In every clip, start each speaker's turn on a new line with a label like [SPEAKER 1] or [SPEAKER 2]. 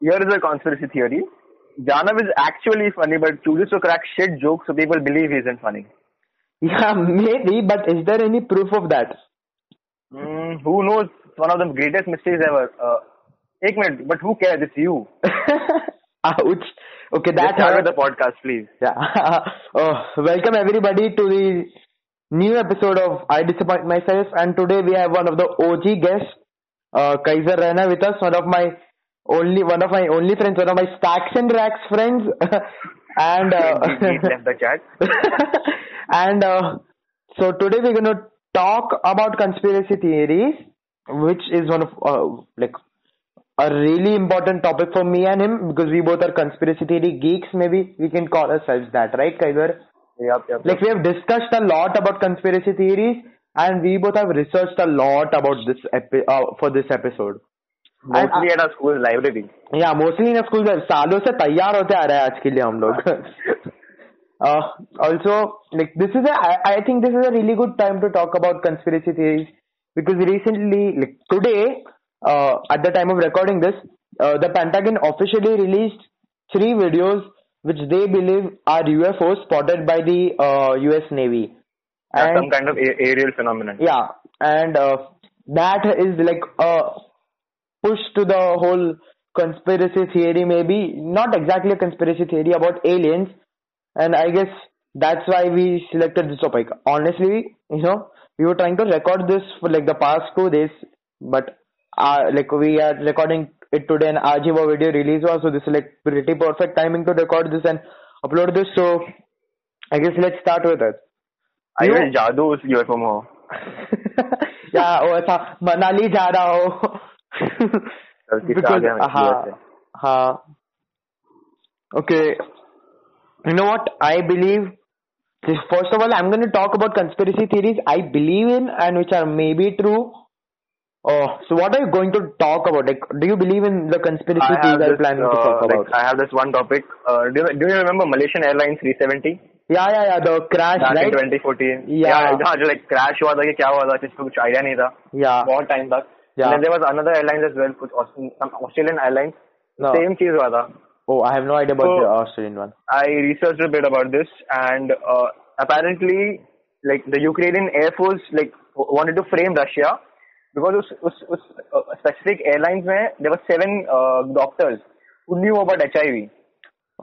[SPEAKER 1] here is a conspiracy theory. Janav is actually funny, but chooses to crack shit jokes so people believe he isn't funny.
[SPEAKER 2] Yeah, maybe, but is there any proof of that?
[SPEAKER 1] Mm, who knows? It's one of the greatest mistakes ever. Uh, एक minute, but who cares? It's you.
[SPEAKER 2] Ouch. Okay,
[SPEAKER 1] Let's
[SPEAKER 2] that's
[SPEAKER 1] start
[SPEAKER 2] how.
[SPEAKER 1] with the podcast, please.
[SPEAKER 2] Yeah. oh, welcome everybody to the new episode of I Disappoint Myself, and today we have one of the OG guests, uh, Kaizer Raina, with us. One of my only, one of my only friends, one of my stacks and racks friends, and uh,
[SPEAKER 1] left the chat.
[SPEAKER 2] and uh, so today we're going to talk about conspiracy theories, which is one of uh, like a really important topic for me and him because we both are conspiracy theory geeks. Maybe we can call ourselves that, right, Kaizer?
[SPEAKER 1] Yep, yep.
[SPEAKER 2] Like we have discussed a lot about conspiracy theories, and we both have researched a lot about this epi- uh, for this episode And,
[SPEAKER 1] Mostly at our school library.
[SPEAKER 2] या mostly in school सालों से तैयार होते आ रहे हैं आज के लिए हम लोग also like this is I think this is a really good time to talk about conspiracy theories because recently like today uh, at the time of recording this uh, the pentagon officially released three videos which they believe are UFOs spotted by the uh, US Navy
[SPEAKER 1] Yeah,
[SPEAKER 2] and
[SPEAKER 1] some kind of a- aerial phenomenon.
[SPEAKER 2] yeah and uh, that is like a push to the whole conspiracy theory maybe not exactly a conspiracy theory about aliens and i guess that's why we selected this topic honestly you know we were trying to record this for like the past two days but uh, like we are recording it today and आज ही वो video release हुआ so this is like pretty perfect timing to record this and upload this so I guess let's start with it
[SPEAKER 1] I
[SPEAKER 2] You-
[SPEAKER 1] wish जादू उस UFO में हो.
[SPEAKER 2] या वो ऐसा मनाली जा रहा हो
[SPEAKER 1] गलती से आ
[SPEAKER 2] because
[SPEAKER 1] गया मैं
[SPEAKER 2] हाँ
[SPEAKER 1] US से.
[SPEAKER 2] हाँ okay you know what I believe this, first of all I'm going to talk about conspiracy theories I believe in and which are maybe true oh so what are you going to talk about like do you believe in the conspiracy
[SPEAKER 1] I have
[SPEAKER 2] theories I'm
[SPEAKER 1] this,
[SPEAKER 2] planning to
[SPEAKER 1] uh,
[SPEAKER 2] talk
[SPEAKER 1] like,
[SPEAKER 2] about
[SPEAKER 1] I have this one topic. Uh, do, you, do you remember Malaysian Airlines 370?
[SPEAKER 2] yeah yeah yeah the crash
[SPEAKER 1] Back
[SPEAKER 2] right
[SPEAKER 1] in 2014.
[SPEAKER 2] Yeah.
[SPEAKER 1] हाँ जो like crash हुआ था कि क्या हुआ था किसको कुछ idea नहीं था.
[SPEAKER 2] yeah
[SPEAKER 1] बहुत time तक.
[SPEAKER 2] Yeah.
[SPEAKER 1] And then there was another airlines as well, Aus- some Australian airlines.
[SPEAKER 2] No.
[SPEAKER 1] Same हुआ था.
[SPEAKER 2] oh I have no idea about
[SPEAKER 1] So-
[SPEAKER 2] the Australian one
[SPEAKER 1] I researched a bit about this, and uh, apparently, like the Ukrainian Air Force, like wanted to frame Russia because उस उस उस uh, specific airlines में there were seven uh, doctors who knew about HIV.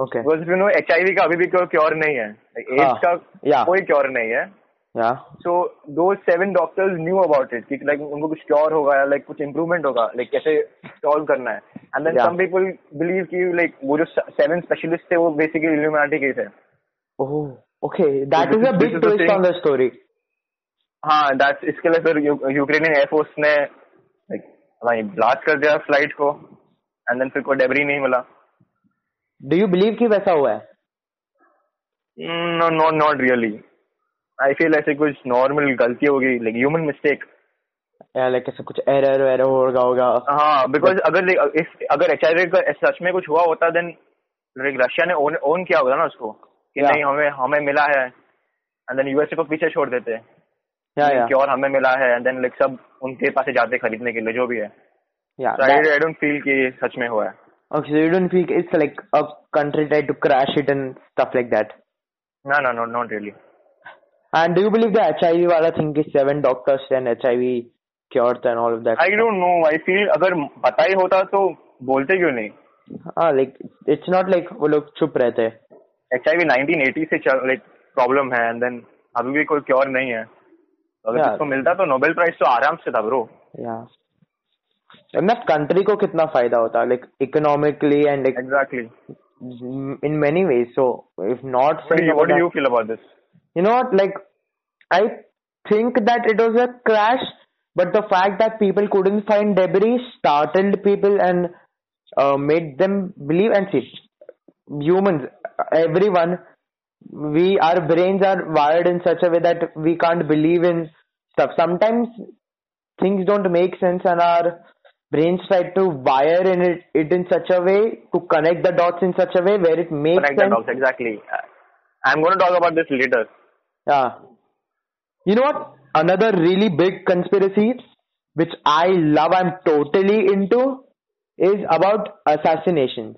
[SPEAKER 2] okay
[SPEAKER 1] Because you know HIV का अभी भी कोई cure नहीं है, like AIDS
[SPEAKER 2] हाँ,
[SPEAKER 1] का
[SPEAKER 2] yeah.
[SPEAKER 1] कोई क्योर नहीं है. सो दो seven doctors knew about it कि लाइक उनको कुछ क्योर होगा या लाइक कुछ इम्प्रूवमेंट होगा लाइक कैसे सॉल्व करना है। And then some people believe कि लाइक वो जो सेवन स्पेशलिस्ट थे वो बेसिकली इल्यूमिनाटी के थे।
[SPEAKER 2] ओह okay that is a big twist on the story
[SPEAKER 1] इसके लिए फिर यूक्रेनियन एयरफोर्स ने लाइक ब्लास्ट कर दिया फ़्लाइट को एंड देन फिर कोई डेबरी नहीं मिला।
[SPEAKER 2] डू यू बिलीव कि वैसा हुआ है?
[SPEAKER 1] No not really I feel ऐसे कुछ नॉर्मल गलती होगी लाइक ह्यूमन मिस्टेक
[SPEAKER 2] या लाइक ऐसा कुछ एरर वेरर होगा होगा।
[SPEAKER 1] हाँ बिकॉज़ अगर इफ़ अगर एच आई का सच में कुछ हुआ होता देन लाइक रशिया ने ओन ओन किया होगा ना उसको कि
[SPEAKER 2] Yeah.
[SPEAKER 1] नहीं हमें हमें मिला है। एंड देन यूएसए को पीछे छोड़ देते।
[SPEAKER 2] या या
[SPEAKER 1] क्योर हमें मिला है? एंड देन लाइक सब उनके पास जाते खरीदने के लिए जो भी है।
[SPEAKER 2] या
[SPEAKER 1] आई डोंट फील कि सच में हुआ है।
[SPEAKER 2] Okay so you don't feel it's like a country tried to crash it and stuff like that?
[SPEAKER 1] No, no, no, not really.
[SPEAKER 2] And do you believe the HIV वाला thing is seven doctors and HIV cured and all of that
[SPEAKER 1] I don't know. I feel अगर पता ही होता तो बोलते क्यों नहीं
[SPEAKER 2] हाँ like it's not like वो लोग चुप रहते हैं
[SPEAKER 1] H I V nineteen eighty से लाइक प्रॉब्लम है एंड देन अभी भी कोई क्योर नहीं है अगर
[SPEAKER 2] Yeah.
[SPEAKER 1] किसको मिलता तो नोबेल प्राइज तो आराम से था ब्रो
[SPEAKER 2] या and that country को कितना फ़ायदा होता है like economically and like
[SPEAKER 1] exactly
[SPEAKER 2] in many ways so if not what do
[SPEAKER 1] you feel about this
[SPEAKER 2] you know what? Like i think that it was a crash but the fact that people couldn't find debris startled people and uh, made them believe and see humans everyone we our brains are wired in such a way that we can't believe in stuff. Sometimes things don't make sense and our brains try to wire in it, it in such a way to connect the dots in such a way where it makes
[SPEAKER 1] connect the dots exactly. I'm going to talk about this later
[SPEAKER 2] Yeah. You know what? Another really big conspiracy, which I love, I'm totally into, is about assassinations.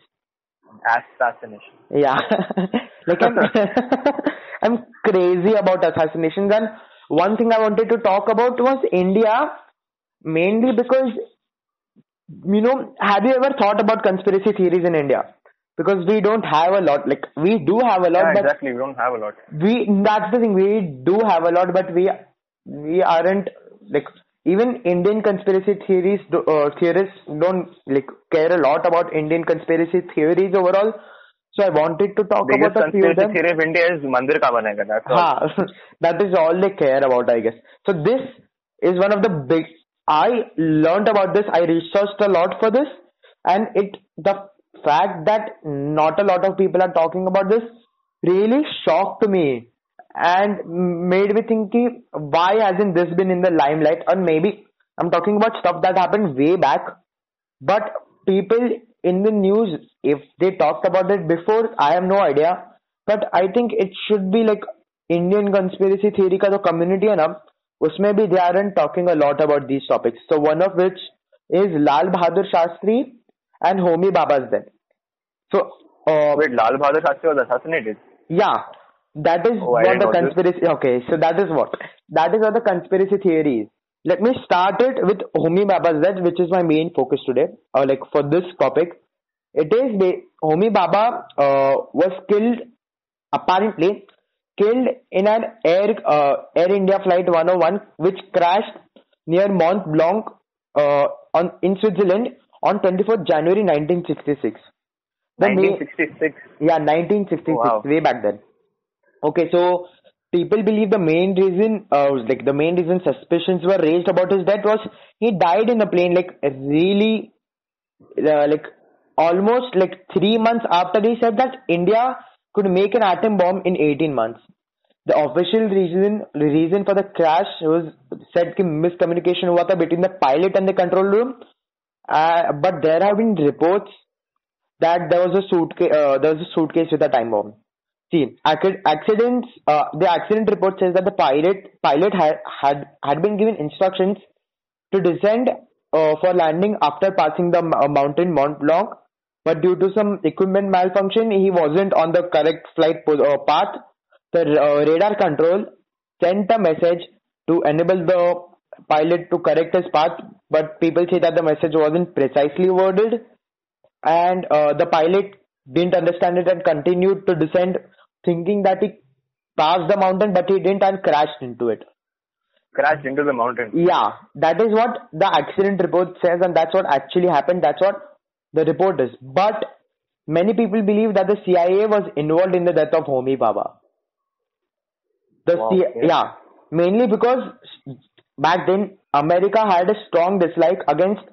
[SPEAKER 1] Assassination.
[SPEAKER 2] Yeah, like I'm, I'm crazy about assassinations, and one thing I wanted to talk about was India, mainly because you know, have you ever thought about conspiracy theories in India? Because we don't have a lot. Like we do have a lot,
[SPEAKER 1] Yeah,
[SPEAKER 2] but
[SPEAKER 1] exactly. We don't have a lot.
[SPEAKER 2] we that's the thing we do have a lot but we we aren't like even indian conspiracy theories uh, theorists don't like care a lot about indian conspiracy theories overall so i wanted to talk
[SPEAKER 1] Biggest
[SPEAKER 2] about a few of
[SPEAKER 1] conspiracy
[SPEAKER 2] them
[SPEAKER 1] theory of India is Mandir ka banega. That's all.
[SPEAKER 2] ha, that is all they care about i guess so this is one of the big i learned about this i researched a lot for this and it the fact that not a lot of people are talking about this really shocked me and made me think why hasn't this been in the limelight? Or maybe i'm talking about stuff that happened way back but people in the news if they talked about it before i have no idea. But i think it should be like indian conspiracy theory ka jo community na usme bhi they aren't talking a lot about these topics. So one of which is lal bahadur shastri and homi bhabha's death so uh,
[SPEAKER 1] Wait, Lal Bahadur Shastri was assassinated.
[SPEAKER 2] yeah, that is
[SPEAKER 1] Oh,
[SPEAKER 2] what the
[SPEAKER 1] know this.
[SPEAKER 2] conspiracy. Okay, so that is what that is what the conspiracy theory is. Let me start it with Homi Bhabha's death, which is my main focus today, or like for this topic. It is ba- Homi Bhabha uh, was killed, apparently killed in an Air uh, Air India flight 101, which crashed near Mont Blanc uh, on in Switzerland on 24th January 1966. The main-
[SPEAKER 1] 1966.
[SPEAKER 2] yeah, 1966,
[SPEAKER 1] Wow.
[SPEAKER 2] way back then. Okay, so people believe the main reason, uh, like the main reason suspicions were raised about his death was he died in the plane, like really, uh, like almost like three months after he said that India could make an atom bomb in 18 months. The official reason reason for the crash was said कि miscommunication हुआ था between the pilot and the control room. uh, but there have been reports that there was a suitcase uh, there was a suitcase with a time bomb. See, accidents. Uh, the accident report says that the pilot pilot had had had been given instructions to descend uh, for landing after passing the uh, mountain Mont Blanc, but due to some equipment malfunction, he wasn't on the correct flight uh, path. The uh, radar control sent a message to enable the pilot to correct his path, but people say that the message wasn't precisely worded. And uh, the pilot didn't understand it and continued to descend thinking that he passed the mountain but he didn't and crashed into it.
[SPEAKER 1] Crashed into the mountain.
[SPEAKER 2] yeah. That is what the accident report says and that's what actually happened. That's what the report is. But many people believe that the cia was involved in the death of homi bhabha. The
[SPEAKER 1] Wow,
[SPEAKER 2] C-
[SPEAKER 1] okay.
[SPEAKER 2] yeah. Mainly because back then america had a strong dislike against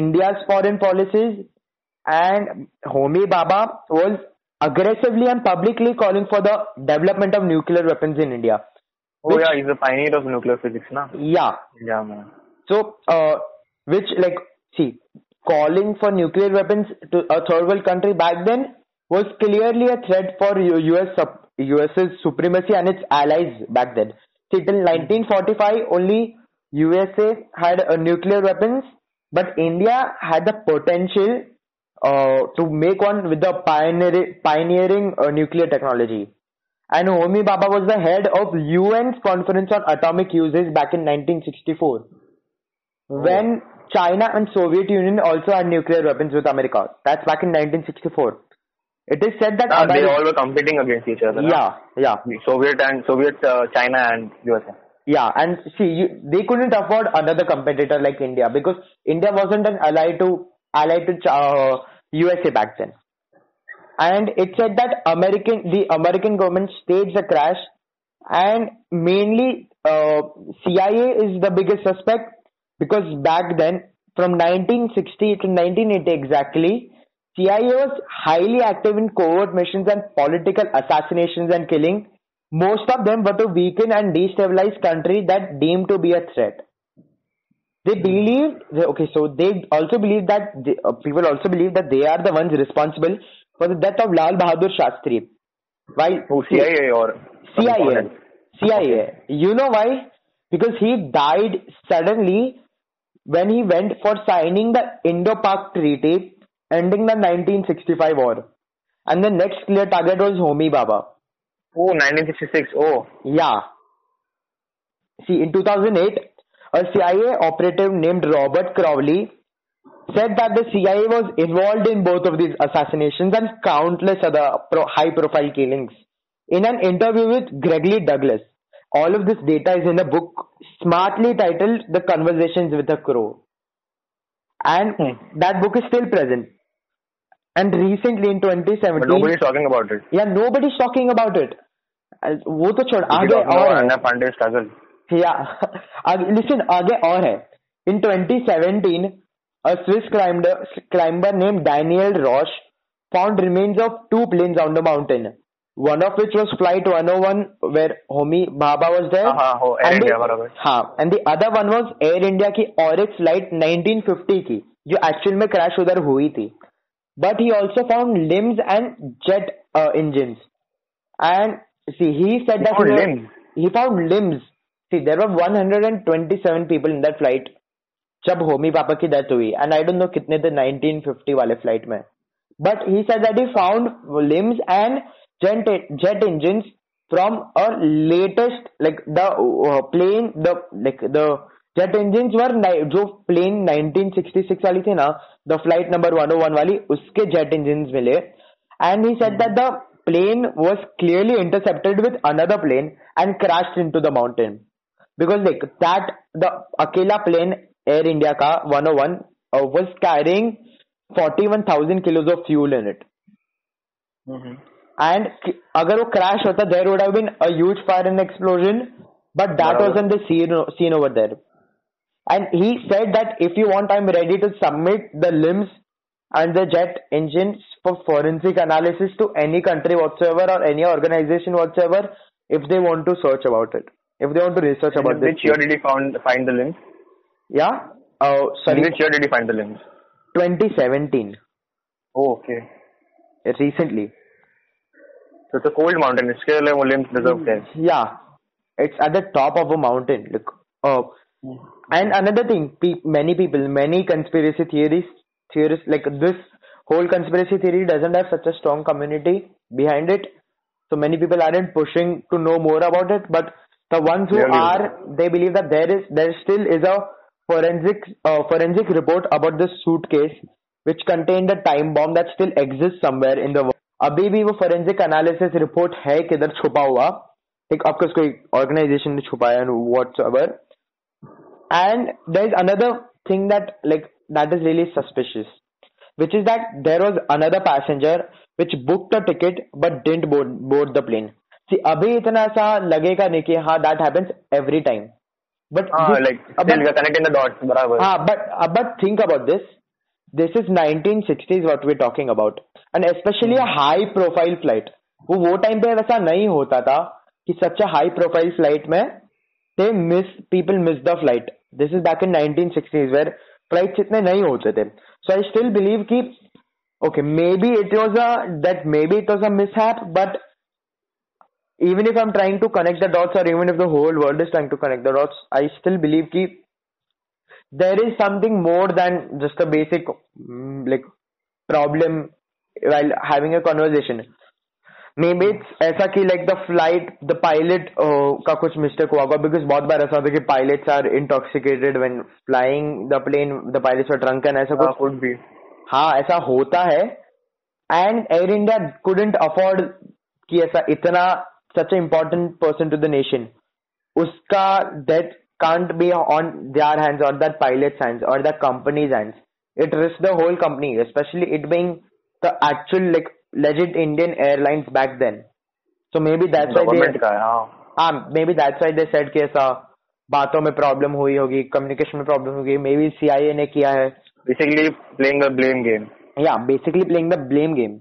[SPEAKER 2] india's foreign policies and homi bhabha was aggressively and publicly calling for the development of nuclear weapons in india
[SPEAKER 1] Oh
[SPEAKER 2] Which-
[SPEAKER 1] yeah, he's a pioneer of nuclear physics, na?
[SPEAKER 2] yeah
[SPEAKER 1] Yeah, man.
[SPEAKER 2] so, uh, which like, see, calling for nuclear weapons to a third world country back then was clearly a threat for US US's supremacy and its allies back then. See, till 1945, only USA had uh, nuclear weapons, but India had the potential uh, to make one with the pioneering, pioneering uh, nuclear technology. And Homi Baba was the head of UN's Conference on Atomic Uses back in 1964 when China and Soviet Union also had nuclear weapons with America. That's back in 1964. It is said that
[SPEAKER 1] Ah, they all were competing against each other.
[SPEAKER 2] yeah, yeah,
[SPEAKER 1] Soviet and Soviet, uh, China and USA.
[SPEAKER 2] yeah. And see, you, they couldn't afford another competitor like India because India wasn't an ally to ally to uh, USA back then. And it said that American the American government staged the crash, and mainly uh, CIA is the biggest suspect because back then, from 1960 to 1980 exactly, CIA was highly active in covert missions and political assassinations and killing. Most of them were to weaken and destabilize countries that deemed to be a threat. They believe okay, so they also believe that they, uh, people also believe that they are the ones responsible for the death of Lal Bahadur Shastri. While
[SPEAKER 1] Who, CIA or?
[SPEAKER 2] CIA. CIA. You know why? Because he died suddenly when he went for signing the Indo-Pak Treaty, ending the 1965 war. And the next clear target was Homi Bhabha.
[SPEAKER 1] Oh, 1966. Oh,
[SPEAKER 2] Yeah. See, in 2008, a CIA operative named Robert Crowley said that the CIA was involved in both of these assassinations and countless other pro- high profile killings. In an interview with Gregory Douglas, all of this data is in a book smartly titled The Conversations with a Crow. And
[SPEAKER 1] Hmm.
[SPEAKER 2] that book is still present. And recently in
[SPEAKER 1] twenty talking about it
[SPEAKER 2] या nobody's talking about it वो तो छोड़ आगे और struggle आगे और है। In 2017 a Swiss climber name Daniel Roche found remains of two planes on the mountain one of which was flight one O one where Homi Bhabha was there and and the other one was Air India की और flight 1950 की जो actual में crash उधर हुई थी। but he also found limbs and jet uh, engines and see he said
[SPEAKER 1] He
[SPEAKER 2] that
[SPEAKER 1] found
[SPEAKER 2] he,
[SPEAKER 1] limbs?
[SPEAKER 2] he found limbs see there were 127 people in that flight जब होमी पापा की death हुई and I don't no कितने थे 1950 वाले flight में but he said that he found limbs and jet jet engines from a latest like the uh, plane the like jet engine were जो plane 1966 वाली थी ना द फ़्लाइट नंबर 101 वाली उसके जेट इंजिन मिले। And he said that the plane was clearly intercepted with another plane and crash into the mountain because like that the अकेला plane air India का 101 was carrying 41000 kilos of fuel in it and अगर वो crash होता there would have been a huge fire and explosion but that
[SPEAKER 1] was
[SPEAKER 2] in Deen scene over there And he said that if you want, I'm ready to submit the limbs and the jet engines for forensic analysis to any country whatsoever or any organization whatsoever if they want to search about it. If they want to research
[SPEAKER 1] and
[SPEAKER 2] about this.
[SPEAKER 1] Which year did found, find the limbs?
[SPEAKER 2] Yeah. Uh, sorry.
[SPEAKER 1] which year did you find the limbs?
[SPEAKER 2] 2017.
[SPEAKER 1] Oh, okay.
[SPEAKER 2] Recently.
[SPEAKER 1] So it's a cold mountain. It's still limbs reserve hmm. there.
[SPEAKER 2] Yeah. It's at the top of a mountain. Look. Oh. Hmm and another thing, pe- many people, many conspiracy theories, theorists like this whole conspiracy theory doesn't have such a strong community behind it. So many people aren't pushing to know more about it. But the ones who
[SPEAKER 1] Really?
[SPEAKER 2] are, they believe that there is, there still is a forensic, uh, forensic report about this suitcase which contained a time bomb that still exists somewhere in the world. अभी भी वो forensic analysis report है किधर छुपा हुआ एक आपका कोई organization ने छुपाया whatsoever and there is another thing that like that is really suspicious which is that there was another passenger which booked a ticket but didn't board, board the plane see अभी इतना सा लगेगा नहीं कि हाँ that happens every time but
[SPEAKER 1] हाँ,
[SPEAKER 2] this-
[SPEAKER 1] like
[SPEAKER 2] uh,
[SPEAKER 1] still
[SPEAKER 2] but-
[SPEAKER 1] we are connecting the dots. बराबर.
[SPEAKER 2] Ah, but uh, but think about this. This is 1960s what we're talking about, and especially a high profile flight. वो वो time पे वैसा नहीं होता था कि such a high profile flight में they miss people miss the flight. This is back in 1960s where flights इतने नहीं होते थे. So I still believe कि okay maybe it was a that maybe it was a mishap, but even if I'm trying to connect the dots or even if the whole world is trying to connect the dots, I still believe कि there is something more than just a basic mm, like problem while having a conversation. May it's ऐसा कि like the flight the pilot का कुछ mistake हुआ होगा। Because बहुत बार ऐसा होता है कि pilots are intoxicated when flying the plane the pilot are drunken ऐसा कुछ
[SPEAKER 1] हाँ, वुड भी।
[SPEAKER 2] हाँ ऐसा होता है। And Air India couldn't afford कि ऐसा इतना such a important person to the nation उसका death can't be on their hands और दैट पायलट्स हैंड्स और that companies hands it risk the whole company specially it being the actual like legit Indian airlines back then so maybe that's why
[SPEAKER 1] Government
[SPEAKER 2] they
[SPEAKER 1] है, हाँ.
[SPEAKER 2] हाँ maybe that's why they said कि ऐसा बातों में problem हुई होगी communication में प्रॉब्लम होगी मे बी सीआईए ने किया है
[SPEAKER 1] Basically playing the blame game.
[SPEAKER 2] yeah basically playing the blame game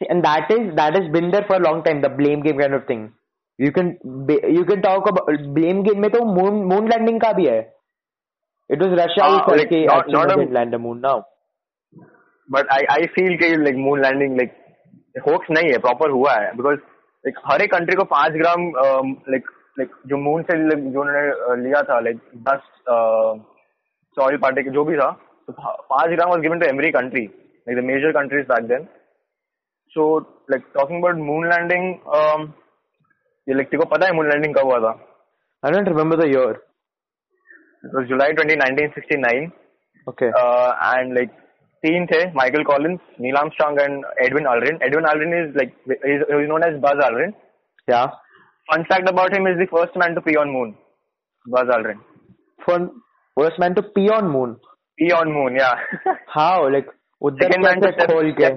[SPEAKER 2] See, and that is that has been there for a long time the blame game kind of thing you can you can talk about blame game में तो moon moon landing का भी है it was Russia who
[SPEAKER 1] Ah,
[SPEAKER 2] said
[SPEAKER 1] like, not- not a-
[SPEAKER 2] land the moon now
[SPEAKER 1] but I I feel के like moon landing like hoax नहीं है proper हुआ है। बिकॉज़ लाइक हर एक कंट्री को पाँच ग्राम um, लाइक लाइक जो moon से जो उन्होंने uh, लिया था लाइक दस सॉइल पार्टी के जो भी था तो पाँच gram was given to every country like the major countries back then so like talking about moon landing ये लाइक तेको पता है मून लैंडिंग कब हुआ था?
[SPEAKER 2] I don't remember the year
[SPEAKER 1] it was July 20 1969
[SPEAKER 2] okay.
[SPEAKER 1] Uh, and तीन थे Michael Collins Neil Armstrong and Edwin Aldrin Edwin Aldrin is like is known as Buzz Aldrin
[SPEAKER 2] क्या
[SPEAKER 1] fun fact about him is the first man to pee on moon Buzz Aldrin
[SPEAKER 2] fun first man to pee on moon
[SPEAKER 1] pee on moon या
[SPEAKER 2] how like उधर कैसे खोल के?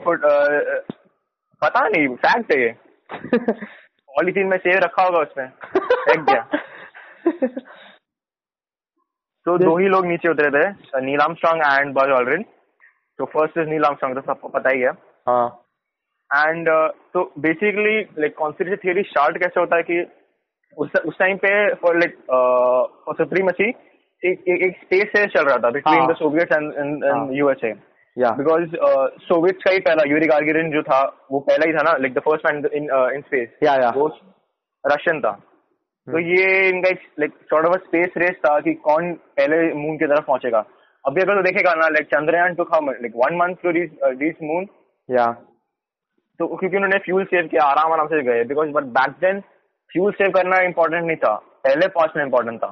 [SPEAKER 1] पता नहीं fact है ये. पॉलीथीन में सेव रखा होगा उसमें फेंक दिया तो दो ही लोग नीचे उतरे थे नीलाम स्ट्रांग एंड बज ऑलरिन तो फ़र्स्ट इज़ नील आर्मस्ट्रांग तो सबको पता ही है।
[SPEAKER 2] हाँ।
[SPEAKER 1] एंड तो basically like conspiracy theory start कैसे होता है कि उस उस टाइम पे फॉर लाइक फॉर सुप्रीमेसी एक एक, स्पेस रेस चल रहा था between. The
[SPEAKER 2] Soviets
[SPEAKER 1] and. USA
[SPEAKER 2] या
[SPEAKER 1] बिकॉज़ सोवियट्स का ही पहला यूरी गार्गिरिन जो था वो पहला ही था ना like the first man in in space
[SPEAKER 2] या या
[SPEAKER 1] वो रशियन था। तो ये इनका एक like sort of space race था कि कौन पहले मून की तरफ़ पहुंचेगा। अभी अगर तो देखेगा ना like Chandrayaan two how like one month to reach reach moon
[SPEAKER 2] या
[SPEAKER 1] तो क्योंकि उन्होंने फ्यूल सेव किया आराम आराम से गए because but back then fuel save करना इम्पोर्टेंट नहीं था पहले पहुँचना इम्पोर्टेंट था।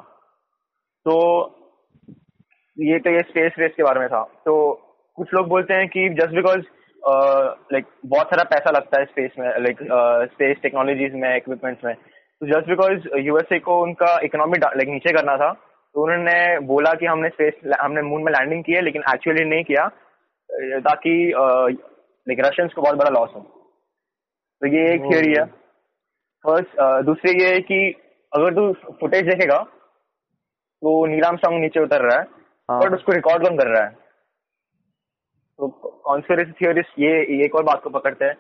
[SPEAKER 1] तो ये तो ये स्पेस रेस के बारे में था। तो कुछ लोग बोलते हैं कि जस्ट बिकॉज़ लाइक बहुत सारा पैसा लगता है स्पेस में लाइक स्पेस टेक्नोलॉजीज़ में इक्विपमेंट्स में तो जस्ट बिकॉज़ यूएसए को उनका इकोनॉमी लाइक नीचे करना था तो उन्होंने बोला कि हमने स्पेस हमने मून में लैंडिंग की है लेकिन एक्चुअली नहीं किया ताकि लाइक रशियंस को बहुत बड़ा लॉस हो। तो ये एक थियोरी है। फ़र्स्ट दूसरी ये है कि अगर तू फुटेज देखेगा तो नीलाम सॉन्ग नीचे उतर रहा है
[SPEAKER 2] हाँ।
[SPEAKER 1] बट उसको रिकॉर्ड कौन कर रहा है। तो कॉन्स्पिरेसी थियोरिस्ट ये ये एक और बात को पकड़ते हैं।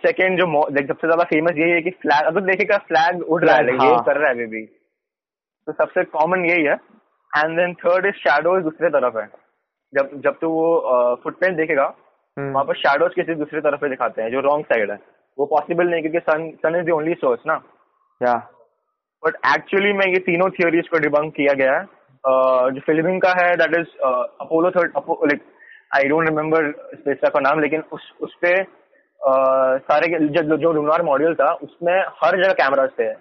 [SPEAKER 1] सेकेंड जो लाइक सबसे ज़्यादा फ़ेमस यही है कि फ्लैग अगर देखेगा फ्लैग उड़ रहा है like,
[SPEAKER 2] हाँ।
[SPEAKER 1] कर रहा है अभी भी। तो सबसे कॉमन यही है। And then third is shadows दूसरे तरफ़ है। जब जब तू वो फुटप्रिंट देखेगा
[SPEAKER 2] हम्म,
[SPEAKER 1] वहाँ पर शैडोज किसी दूसरी तरफ़ दिखाते हैं जो रॉन्ग साइड है। वो पॉसिबल नहीं क्योंकि sun sun is the only source ना।
[SPEAKER 2] या।
[SPEAKER 1] बट एक्चुअली में ये तीनों थियोरीज को डिबंक किया गया है। uh, जो फिल्मिंग का है that is Apollo third like I don't remember space का नाम लेकिन उस उस पे uh, सारे जो जो लूनार मॉड्यूल था उसमें हर जगह कैमराज थे।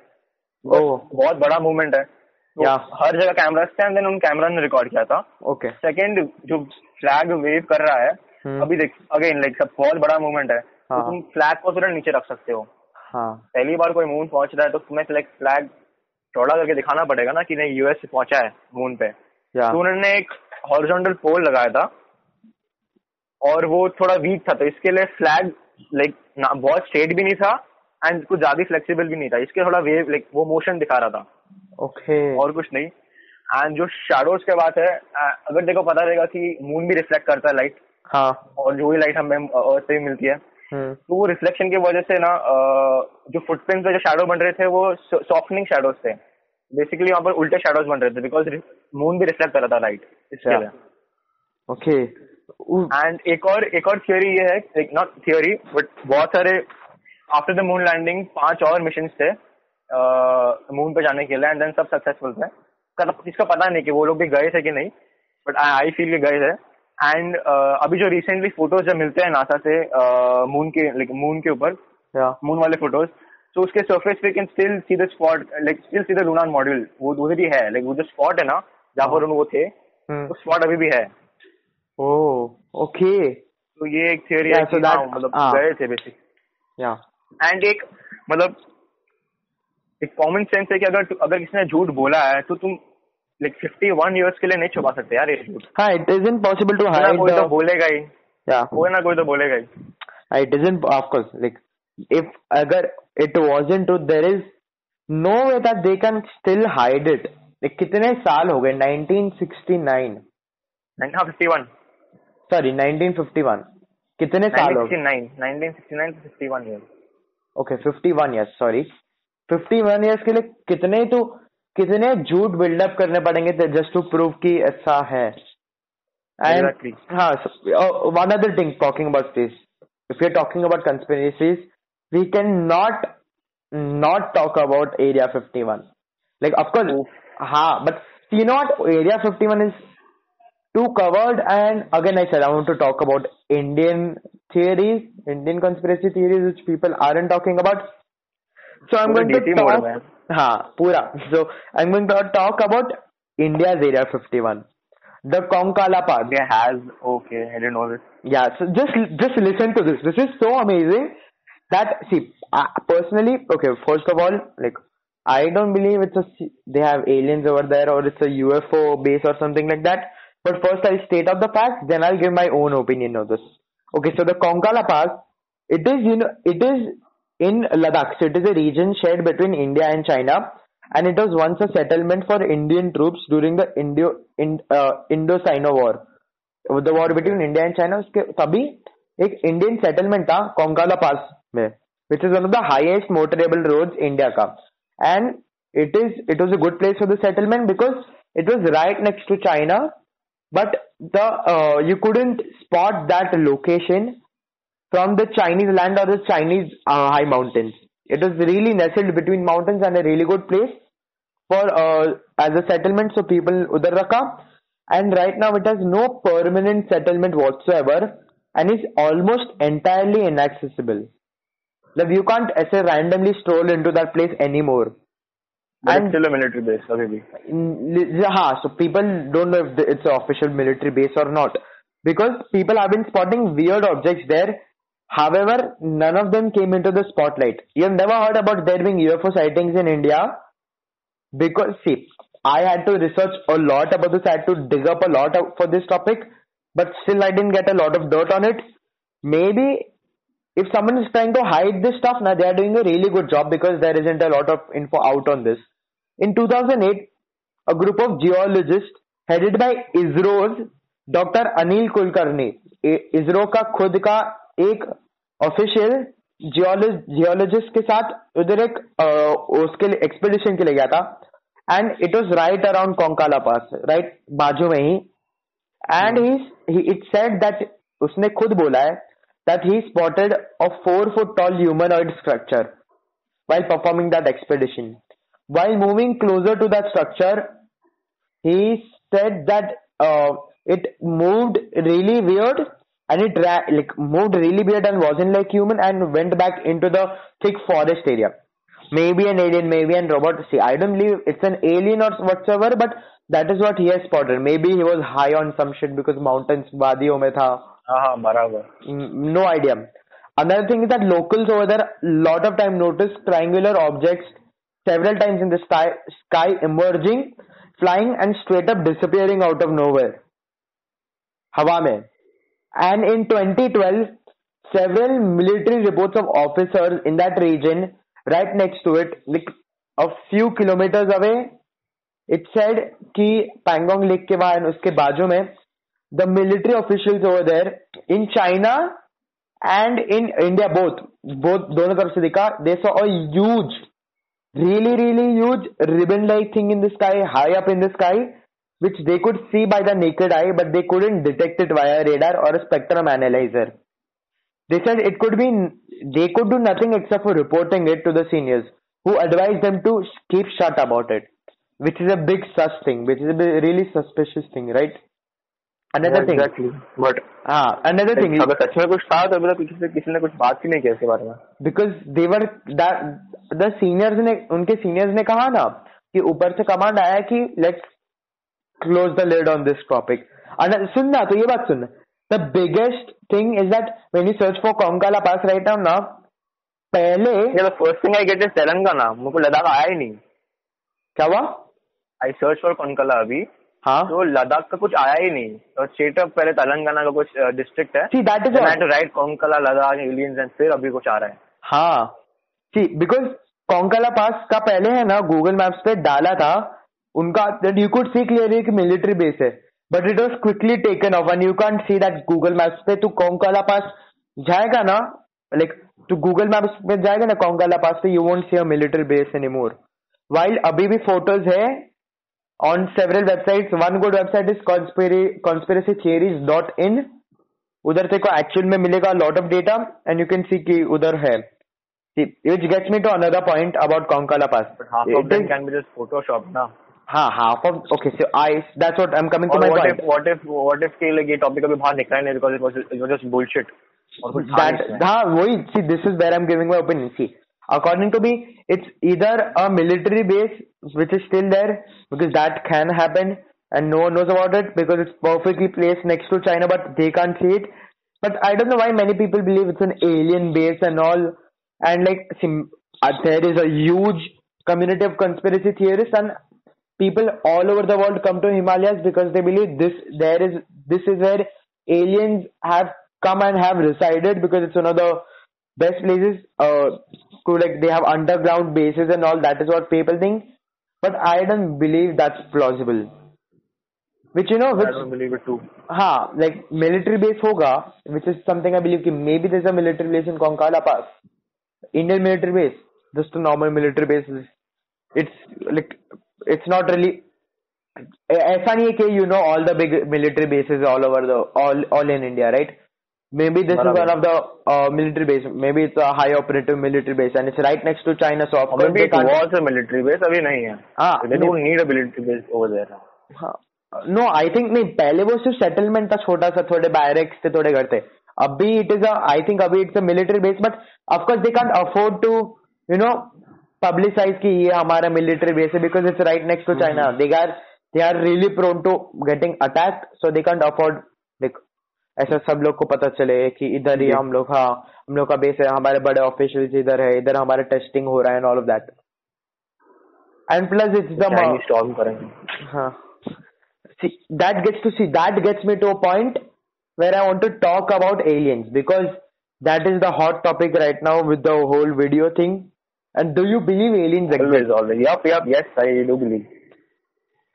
[SPEAKER 2] ओह।
[SPEAKER 1] बहुत बड़ा मूवमेंट है। तो
[SPEAKER 2] Yeah.
[SPEAKER 1] हर जगह कैमरास थे एंड देन उन कैमरा ने रिकॉर्ड किया था।
[SPEAKER 2] ओके
[SPEAKER 1] सेकंड जो फ्लैग वेव कर रहा है
[SPEAKER 2] हम्म।
[SPEAKER 1] अभी देख अगेन लाइक सब बहुत बड़ा मूवमेंट है।
[SPEAKER 2] हाँ।
[SPEAKER 1] तो तुम फ्लैग को तुरंत नीचे रख सकते हो।
[SPEAKER 2] हाँ.
[SPEAKER 1] पहली बार कोई मून पहुँच रहा है तो तुम्हें लाइक फ्लैग चौड़ा करके दिखाना पड़ेगा ना कि नहीं यूएस पहुँचा है मून पे।
[SPEAKER 2] या
[SPEAKER 1] तो उन्होंने एक हॉरिजॉन्टल पोल लगाया था और वो थोड़ा वीक था तो इसके लिए फ्लैग लाइक बहुत स्ट्रेट भी नहीं था एंड कुछ ज़्यादा फ्लेक्सिबल भी नहीं था। इसके थोड़ा वेव लाइक वो मोशन दिखा रहा था।
[SPEAKER 2] ओके।
[SPEAKER 1] और कुछ नहीं। एंड जो शेडोज के बात है अगर देखो पता रहेगा कि मून भी रिफ्लेक्ट करता है लाइट
[SPEAKER 2] हाँ।
[SPEAKER 1] और जो भी लाइट हमें अर्थ से भी मिलती है।
[SPEAKER 2] हम्म।
[SPEAKER 1] तो वो रिफ्लेक्शन की वजह से ना जो फुटप्रिंट पे जो शेडो बन रहे थे वो सॉफ्टनिंग शेडोज थे। बेसिकली वहाँ पर उल्टे शेडोज बन रहे थे बिकॉज़ मून भी रिफ्लेक्ट कर रहा था लाइट इसके. लिए।
[SPEAKER 2] ओके
[SPEAKER 1] एंड एक और एक और थियोरी ये है नॉट थियोरी बट बहुत सारे आफ्टर द मून लैंडिंग पाँच और मिशन थे। मून पे जाने के लिए एंड देन सब सक्सेसफुल थे। किसका पता नहीं कि वो लोग भी गए थे कि नहीं बट आई फील के गए थे। एंड अभी जो रिसेंटली फ़ोटोज़ जब मिलते हैं नासा से मून के लाइक मून के ऊपर मून वाले फ़ोटोज़ तो उसके सरफेस पे can still see the spot like still see the lunar module वो उधर भी है लाइक वो जो स्पॉट है ना जहाँ पर वो थे वो स्पॉट अभी भी है।
[SPEAKER 2] Oh okay.
[SPEAKER 1] तो ये एक थियोरी
[SPEAKER 2] Yeah,
[SPEAKER 1] है
[SPEAKER 2] so that-
[SPEAKER 1] हाँ, मतलब
[SPEAKER 2] हाँ.
[SPEAKER 1] गए थे बेसिक
[SPEAKER 2] या
[SPEAKER 1] एंड एक मतलब एक कॉमन सेंस है कि अगर अगर किसी ने झूठ बोला है तो तुम लाइक फिफ्टी वन ईयर्स के लिए नहीं छुपा सकते यार ये झूठ।
[SPEAKER 2] हाँ it is
[SPEAKER 1] possible to
[SPEAKER 2] hide
[SPEAKER 1] कोई तो बोलेगा ही।
[SPEAKER 2] या
[SPEAKER 1] कोई ना कोई तो बोलेगा ही।
[SPEAKER 2] it isn't of course like if agar it wasn't to there is no way that they can still hide it. Like कितने साल हो गए? 1969
[SPEAKER 1] And- हाँ फिफ्टी वन
[SPEAKER 2] 1951 कितने साल हो गए?
[SPEAKER 1] 1969 1969 to 51 years
[SPEAKER 2] okay 51 years fifty one years के लिए कितने तो कितने झूठ बिल्डअप करने पड़ेंगे जस्ट टू प्रूव की ऐसा है। One other thing talking about this if you talking about conspiracies we can not not talk about area fifty one like of course हाँ but see not area fifty one is to covered and again I sir I to talk about Indian theories Indian conspiracy theories people are an talking about So I'm
[SPEAKER 1] पूरा
[SPEAKER 2] going to
[SPEAKER 1] DC mode
[SPEAKER 2] talk
[SPEAKER 1] में
[SPEAKER 2] हाँ पूरा so I'm going to talk about India's Area 51 the Konkala Pass
[SPEAKER 1] India has okay I didn't know this
[SPEAKER 2] yeah so just just listen to this this is so amazing that see uh, personally okay first of all like I don't believe it's a c- they have aliens over there or it's a UFO base or something like that but first I'll state out the facts then I'll give my own opinion of this okay so the Konkala Pass it is you know it is in Ladakh so it is a region shared between India and China and it was once a settlement for Indian troops during the Indo in, uh, Indo-Sino war the war between India and China उसके तभी एक Indian settlement था कोंकाला pass में which is one of the highest motorable roads India का and it is it was a good place for the settlement because it was right next to China but the you couldn't spot that location from the Chinese land or the Chinese uh, high mountains. It is really nestled between mountains and a really good place for uh, as a settlement. So people Udar Raka, and right now it has no permanent settlement whatsoever and is almost entirely inaccessible. Like you can't as a randomly stroll into that place anymore.
[SPEAKER 1] But
[SPEAKER 2] and
[SPEAKER 1] it's still a military base,
[SPEAKER 2] okay. Yeah, so people don't know if it's an official military base or not because people have been spotting weird objects there However, none of them came into the spotlight. You've never heard about there being UFO sightings in India because see, I had to research a lot about this. I had to dig up a lot of, for this topic, but still I didn't get a lot of dirt on it. Maybe if someone is trying to hide this stuff, now they are doing a really good job because there isn't a lot of info out on this. In 2008, a group of geologists headed by ISRO's doctor Anil Kulkarni इ- इसरो का खुद का एक official geologist के साथ उधर एक उसके लिए एक्सपेडिशन के लिए गया था। And it was right around Konkala pass right बाजू में ही। And he it said that उसने खुद बोला है that he spotted a four foot tall humanoid structure while performing that expedition. While moving closer to that structure, he said that uh, it moved really weird and it like moved really weird and wasn't like human and went back into the thick forest area. Maybe an alien, maybe an robot. See, I don't believe it's an alien or whatsoever, but that is what he has spotted. Maybe he was high on some shit because mountains wadiyon mein
[SPEAKER 1] tha. Aha, barabar.
[SPEAKER 2] Mm, no idea. Another thing is that locals over there lot of time notice triangular objects several times in the sky, sky emerging, flying and straight up disappearing out of nowhere. Hawa mein and in 2012 several military reports of officers in that region right next to it like a few kilometers away it said ki pangong lake ke uske mein the military officials over there in china and in india both both dono taraf se dikha they saw a huge really really huge ribbon like thing in the sky high up in the sky which they could see by the naked eye but they couldn't detect it via radar or a spectrum analyzer they said it could be they could do nothing except for reporting it to the seniors who advised them to keep shut about it which is a big sus thing which is a bi- really suspicious thing right another thing
[SPEAKER 1] exactly but
[SPEAKER 2] हाँ another thing
[SPEAKER 1] अगर सच में कुछ था तो अभी तक किसी से किसी ने कुछ बात ही नहीं किया इसके बारे में
[SPEAKER 2] because they were that the seniors ने उनके seniors ने कहा ना कि ऊपर से कमांड आया कि let's close the lid on this topic. And सुन ना तो ये बात सुन। The biggest thing is that when you search for Konkala Pass right now ना पहले
[SPEAKER 1] ये first thing I get is Telangana मुझे को लद्दाख आया ही नहीं।
[SPEAKER 2] क्या हुआ?
[SPEAKER 1] आई सर्च फॉर कोनकला अभी।
[SPEAKER 2] हाँ।
[SPEAKER 1] तो लद्दाख का कुछ आया ही नहीं। और स्टेट ऑफ़ पहले तेलंगाना का कुछ डिस्ट्रिक्ट है। Had to write Konkala Ladakh aliens and फिर अभी कुछ आ रहा है।
[SPEAKER 2] हाँ। सी बिकॉज़ कोंकला पास का पहले है ना गूगल मैप्स पे डाला था उनका यू कुड सी क्लियरली कि मिलिट्री बेस है। But it was quickly taken off and you can't see that Google Maps पे तू कोंकला पास जाएगा ना? लाइक तू गूगल मैप्स पे जाएगा ना कोंकला पास पे? You won't see a military base anymore while अभी भी फ़ोटोज़ है on several websites one good website is dot in उधर तेरे को एक्चुअल में मिलेगा lot of data and you can see कि उधर है। Which gets me to another point about Konkala Pass.
[SPEAKER 1] Half of
[SPEAKER 2] It is-
[SPEAKER 1] can be just Photoshop ना?
[SPEAKER 2] हाँ half of okay so I that's what I'm coming to
[SPEAKER 1] Or
[SPEAKER 2] my
[SPEAKER 1] what
[SPEAKER 2] point
[SPEAKER 1] if what if what if कि like ये topic अभी बाहर निकला ही नहीं because it was it was just bullshit. और कुछ था
[SPEAKER 2] that
[SPEAKER 1] नहीं इसमें.
[SPEAKER 2] हाँ वही see this is where I'm giving my opinion see according to me it's either a military base which is still there because that can happen and no one knows about it because it's perfectly placed next to China but they can't see it but I don't know why many people believe it's an alien base and all and like see, uh, there is a huge community of conspiracy theorists and people all over the world come to Himalayas because they believe this there is this is where aliens have come and have resided because it's one of the best places uh to like they have underground bases and all. That is what people think. But i don't believe that's plausible. Which you know which, i
[SPEAKER 1] don't believe it too.
[SPEAKER 2] Ha like military base hoga which is something i believe ki maybe there's a military base in konkala pass indian military base just a normal military base. It's like it's not really ऐसा नहीं है कि you know all the big military bases all over the all all in India right maybe this is
[SPEAKER 1] बराबर.
[SPEAKER 2] one of the uh, military base maybe it's a high operative military base and it's right next to China so of
[SPEAKER 1] Or
[SPEAKER 2] course
[SPEAKER 1] maybe
[SPEAKER 2] they
[SPEAKER 1] it
[SPEAKER 2] can't
[SPEAKER 1] was a military base अभी नहीं है.
[SPEAKER 2] हाँ
[SPEAKER 1] They don't need a military base over there now.
[SPEAKER 2] हाँ no I think नहीं पहले वो सिर्फ settlement था छोटा सा थोड़े बैरेक्स थे थोड़े घर थे अभी इट इज आई थिंक अभी it's a military base but of course they can't afford to you no publicise की ye हमारा मिलिट्री बेस है because it's right next to China they are they are really prone to getting attack so they can't afford can't ऐसा सब लोग को पता चले कि इधर ही हम लोग हाँ हम लोग का बेस है हमारे बड़े ऑफिशियल इधर है इधर हमारा टेस्टिंग हो रहा है and all of
[SPEAKER 1] that and plus
[SPEAKER 2] it's the that gets to see that gets me to a point where I want to talk about aliens because that is the hot topic right now with the whole video thing with the whole video thing. And do you believe aliens exist?
[SPEAKER 1] Always, always. Yup, yup. Yes, I do believe.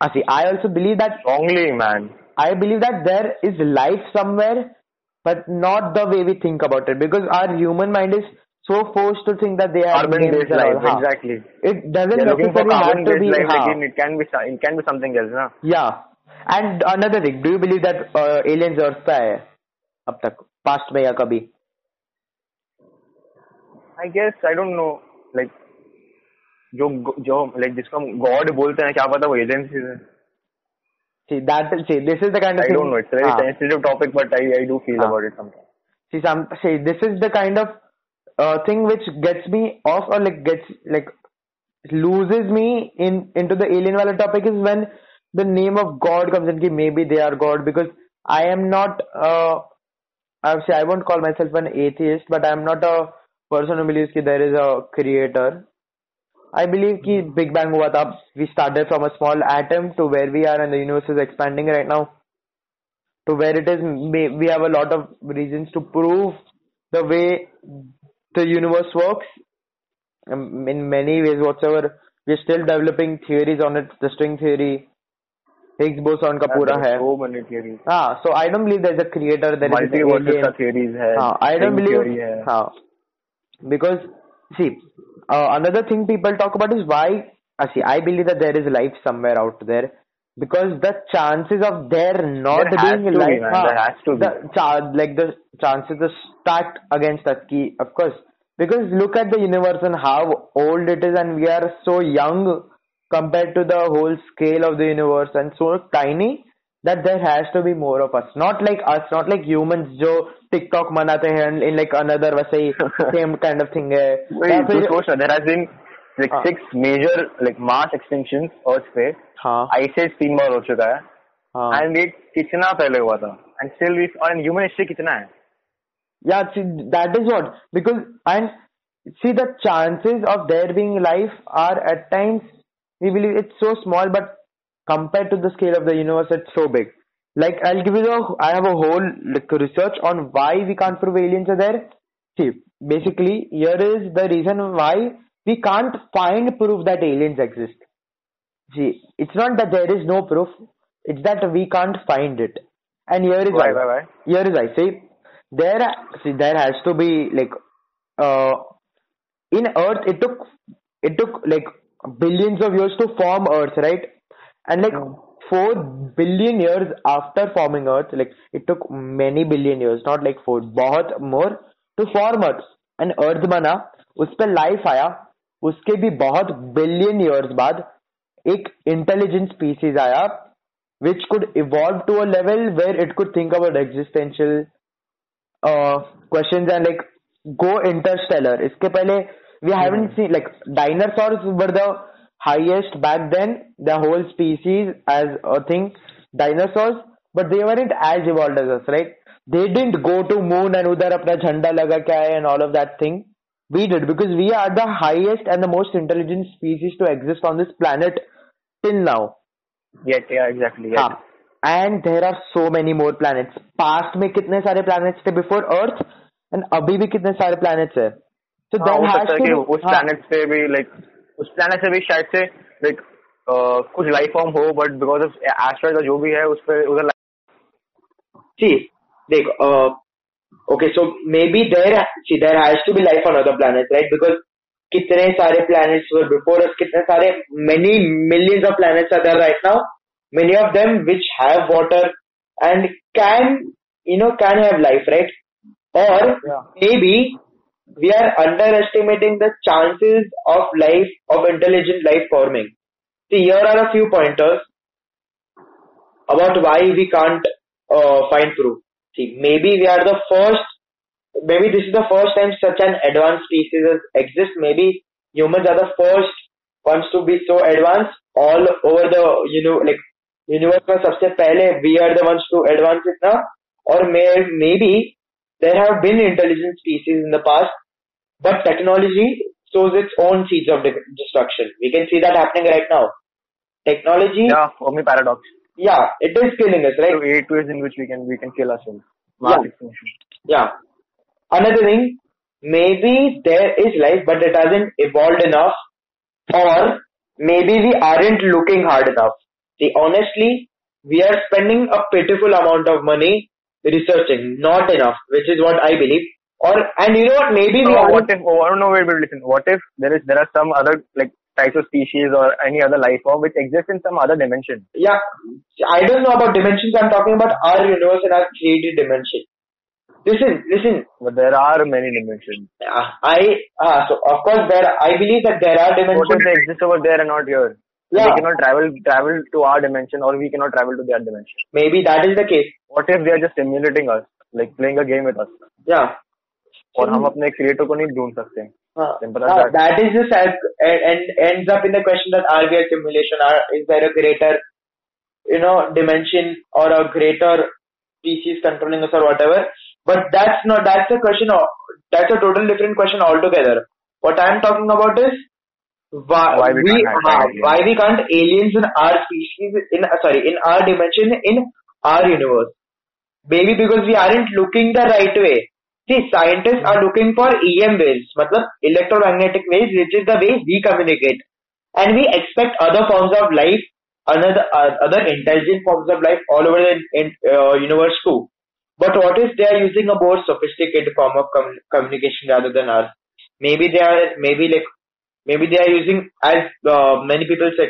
[SPEAKER 2] Ah, see, I also believe that
[SPEAKER 1] Strongly, man.
[SPEAKER 2] I believe that there is life somewhere, but not the way we think about it because our human mind is so forced to think that they are
[SPEAKER 1] Carbon-based
[SPEAKER 2] names and all.
[SPEAKER 1] life,
[SPEAKER 2] Huh.
[SPEAKER 1] exactly.
[SPEAKER 2] It doesn't
[SPEAKER 1] They're looking for
[SPEAKER 2] necessarily have to
[SPEAKER 1] carbon-based
[SPEAKER 2] be.
[SPEAKER 1] life.
[SPEAKER 2] huh.
[SPEAKER 1] Like, it can be, so- it can be something else, na?
[SPEAKER 2] Yeah. And another thing, do you believe that uh, aliens अर्थ पे आए हैं अब तक past में या कभी
[SPEAKER 1] I guess I don't know. Like जो जो like जिसको हम God बोलते हैं क्या पता वो agencies है.
[SPEAKER 2] See that see this is the kind of
[SPEAKER 1] I
[SPEAKER 2] thing.
[SPEAKER 1] don't know. It's a very
[SPEAKER 2] हाँ.
[SPEAKER 1] sensitive topic, but I I do feel
[SPEAKER 2] हाँ.
[SPEAKER 1] about it sometimes.
[SPEAKER 2] See some see this is the kind of uh, thing which gets me off or like gets like loses me in into the alien wala topic is when the name of God comes in. Ki maybe they are God because I am not. Uh, I say I won't call myself an atheist, but I am not a person who believes that there is a creator. I believe कि Big Bang हुआ था. We started from a small atom to where we are, and the universe is expanding right now. To where it is, we have a lot of reasons to prove the way the universe works. Um, in many ways, whatsoever, we're still developing theories on it. The string theory, Higgs boson का पूरा है.
[SPEAKER 1] So many theories.
[SPEAKER 2] हाँ, so I don't believe there's a creator. There is an
[SPEAKER 1] Multiverses
[SPEAKER 2] alien.
[SPEAKER 1] theories है.
[SPEAKER 2] हाँ, I don't
[SPEAKER 1] string
[SPEAKER 2] believe.
[SPEAKER 1] theory है.
[SPEAKER 2] Because see, uh, another thing people talk about is why. Uh, see, I believe that there is life somewhere out there because the chances of there not
[SPEAKER 1] There
[SPEAKER 2] being
[SPEAKER 1] to be,
[SPEAKER 2] life,
[SPEAKER 1] man. There has to be.
[SPEAKER 2] the cha- like the chances are stacked against us. key of course, because look at the universe and how old it is, and we are so young compared to the whole scale of the universe and so tiny that there has to be more of us. Not like us, not like humans जो TikTok मनाते हैं and in like another वैसे ही same kind of thing है.
[SPEAKER 1] Wait,
[SPEAKER 2] या
[SPEAKER 1] तू
[SPEAKER 2] फिर
[SPEAKER 1] सोच ना, there has been like
[SPEAKER 2] हाँ.
[SPEAKER 1] six major like mass extinctions Earth पे.
[SPEAKER 2] हाँ
[SPEAKER 1] Ice Age तीन बार हो चुका है.
[SPEAKER 2] हाँ
[SPEAKER 1] And it कितना पहले हुआ था. And still we और human history कितना है?
[SPEAKER 2] Yeah, see, that is what because and see the chances of there being life are at times we believe it's so small, but compared to the scale of the universe, it's so big. Like I'll give you the I have a whole like research on why we can't prove aliens are there. See, basically here is the reason why we can't find proof that aliens exist. See, it's not that there is no proof; it's that we can't find it. And here is
[SPEAKER 1] Why, why, why?
[SPEAKER 2] here is I say there see there has to be like uh in earth it took it took like billions of years to form earth right and like four billion years after forming earth like it took many billion years not like four बहुत more to form earth and earth बना उस पे life आया उसके भी बहुत billion years बाद
[SPEAKER 3] एक इंटेलिजेंट स्पीसीज आया which could evolve to a level where it could think about existential uh, questions and like go interstellar. इसके पहले we haven't seen like dinosaurs were the highest back then, the whole species as a thing, dinosaurs, but they weren't as evolved as us, right? They didn't go to moon and उधर अपना झंडा लगा के आए and all of that thing. We did because we are the highest and the most intelligent species to exist on this planet till now.
[SPEAKER 1] Yet, yeah, exactly. Yet.
[SPEAKER 3] हाँ and there are so many more planets past में कितने सारे planets थे before earth and अभी भी कितने सारे planets है तो
[SPEAKER 1] हाँ, हो
[SPEAKER 3] देयर
[SPEAKER 1] सकता है कि
[SPEAKER 3] हैज
[SPEAKER 1] उस प्लैनेट से भी लाइक उस प्लानट से भी शायद से लाइक uh, कुछ लाइफ फॉर्म हो बट बिकॉज़ ऑफ़ एस्ट्रॉइड जो भी है उस पर उधर
[SPEAKER 2] जी देख okay so may be there see there has to be life on other planet right because कितने सारे प्लैनेट्स वर बिफोर अस कितने सारे many millions of planets are there right now many of them which have water and can you know can have life right और
[SPEAKER 1] may
[SPEAKER 2] be we are underestimating the chances of life, of intelligent life forming. See, here are a few pointers about why we can't uh, find proof. See, maybe we are the first, maybe this is the first time such an advanced species has exist. Maybe humans are the first ones to be so advanced all over the, you know, like universe में सबसे पहले we are the ones to advance it now. Or may, maybe there have been intelligent species in the past, but technology sows its own seeds of destruction. We can see that happening right now. Technology,
[SPEAKER 1] yeah Fermi paradox
[SPEAKER 2] yeah, it is killing us, right?
[SPEAKER 1] so eight ways in which we can we can kill ourselves
[SPEAKER 2] Yeah.
[SPEAKER 1] extinction
[SPEAKER 2] Yeah. Another thing, maybe there is life, but it hasn't evolved enough, or maybe we aren't looking hard enough. See, honestly, we are spending a pitiful amount of money researching, not enough, which is what I believe. Or and you know what? Maybe we
[SPEAKER 1] so
[SPEAKER 2] are.
[SPEAKER 1] what if oh, I don't know wait, wait listen what if there is there are some other like types of species or any other life form which exists in some other dimension
[SPEAKER 2] Yeah, I don't know about dimensions. I'm talking about our universe and our 3D dimension. Listen, listen.
[SPEAKER 1] but there are many dimensions
[SPEAKER 2] Uh, I uh, so of course there. I believe that there are
[SPEAKER 1] what
[SPEAKER 2] dimensions.
[SPEAKER 1] if they exist over there and not here
[SPEAKER 2] Yeah.
[SPEAKER 1] we cannot travel travel to our dimension or we cannot travel to their dimension
[SPEAKER 2] Maybe that is the case.
[SPEAKER 1] what if they are just simulating us like playing a game with us
[SPEAKER 2] Yeah.
[SPEAKER 1] और हम अपने creator को नहीं ढूंढ सकते
[SPEAKER 2] Uh, uh, sad, and, and ends up in the question that are we a simulation? Are, is there a greater, you know, dimension or a greater species controlling us or whatever? But that's not, that's a question of, that's a total different question altogether. What I'm talking about is why,
[SPEAKER 1] Why we
[SPEAKER 2] we,
[SPEAKER 1] can't
[SPEAKER 2] uh, why we can't aliens in our species, in, uh, sorry, in our dimension, in our universe. Maybe because we aren't looking the right way. See, scientists are looking for EM waves, matlab electromagnetic waves, which is the way we communicate. And we expect other forms of life, another uh, other intelligent forms of life all over the in, uh, universe too. But what if they are using a more sophisticated form of com- communication rather than us? Maybe they are maybe like maybe they are using as uh, many people say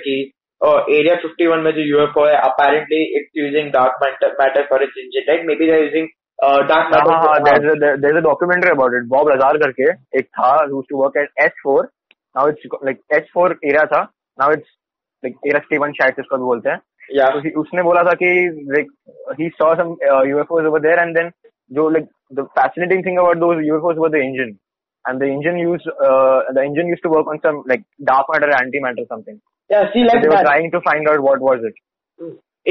[SPEAKER 2] uh, Area 51 was a UFO. Apparently, it's using dark matter, matter for its engine. Right? Maybe they are using uh,
[SPEAKER 1] हाँ. हाँ हाँ there's a there- there's a documentary about it Bob Lazar करके एक था who used to work at S4 now it's like S4 area था now it's like 61 शायद से उसको भी बोलते हैं
[SPEAKER 2] Yeah.
[SPEAKER 1] तो he- उसने बोला था कि like he saw some uh, UFOs over there and then जो like the fascinating thing about those UFOs were the engine and the engine used uh, the engine used to work on some like dark matter antimatter something
[SPEAKER 2] Yeah, see, like so
[SPEAKER 1] they were trying to find out what was it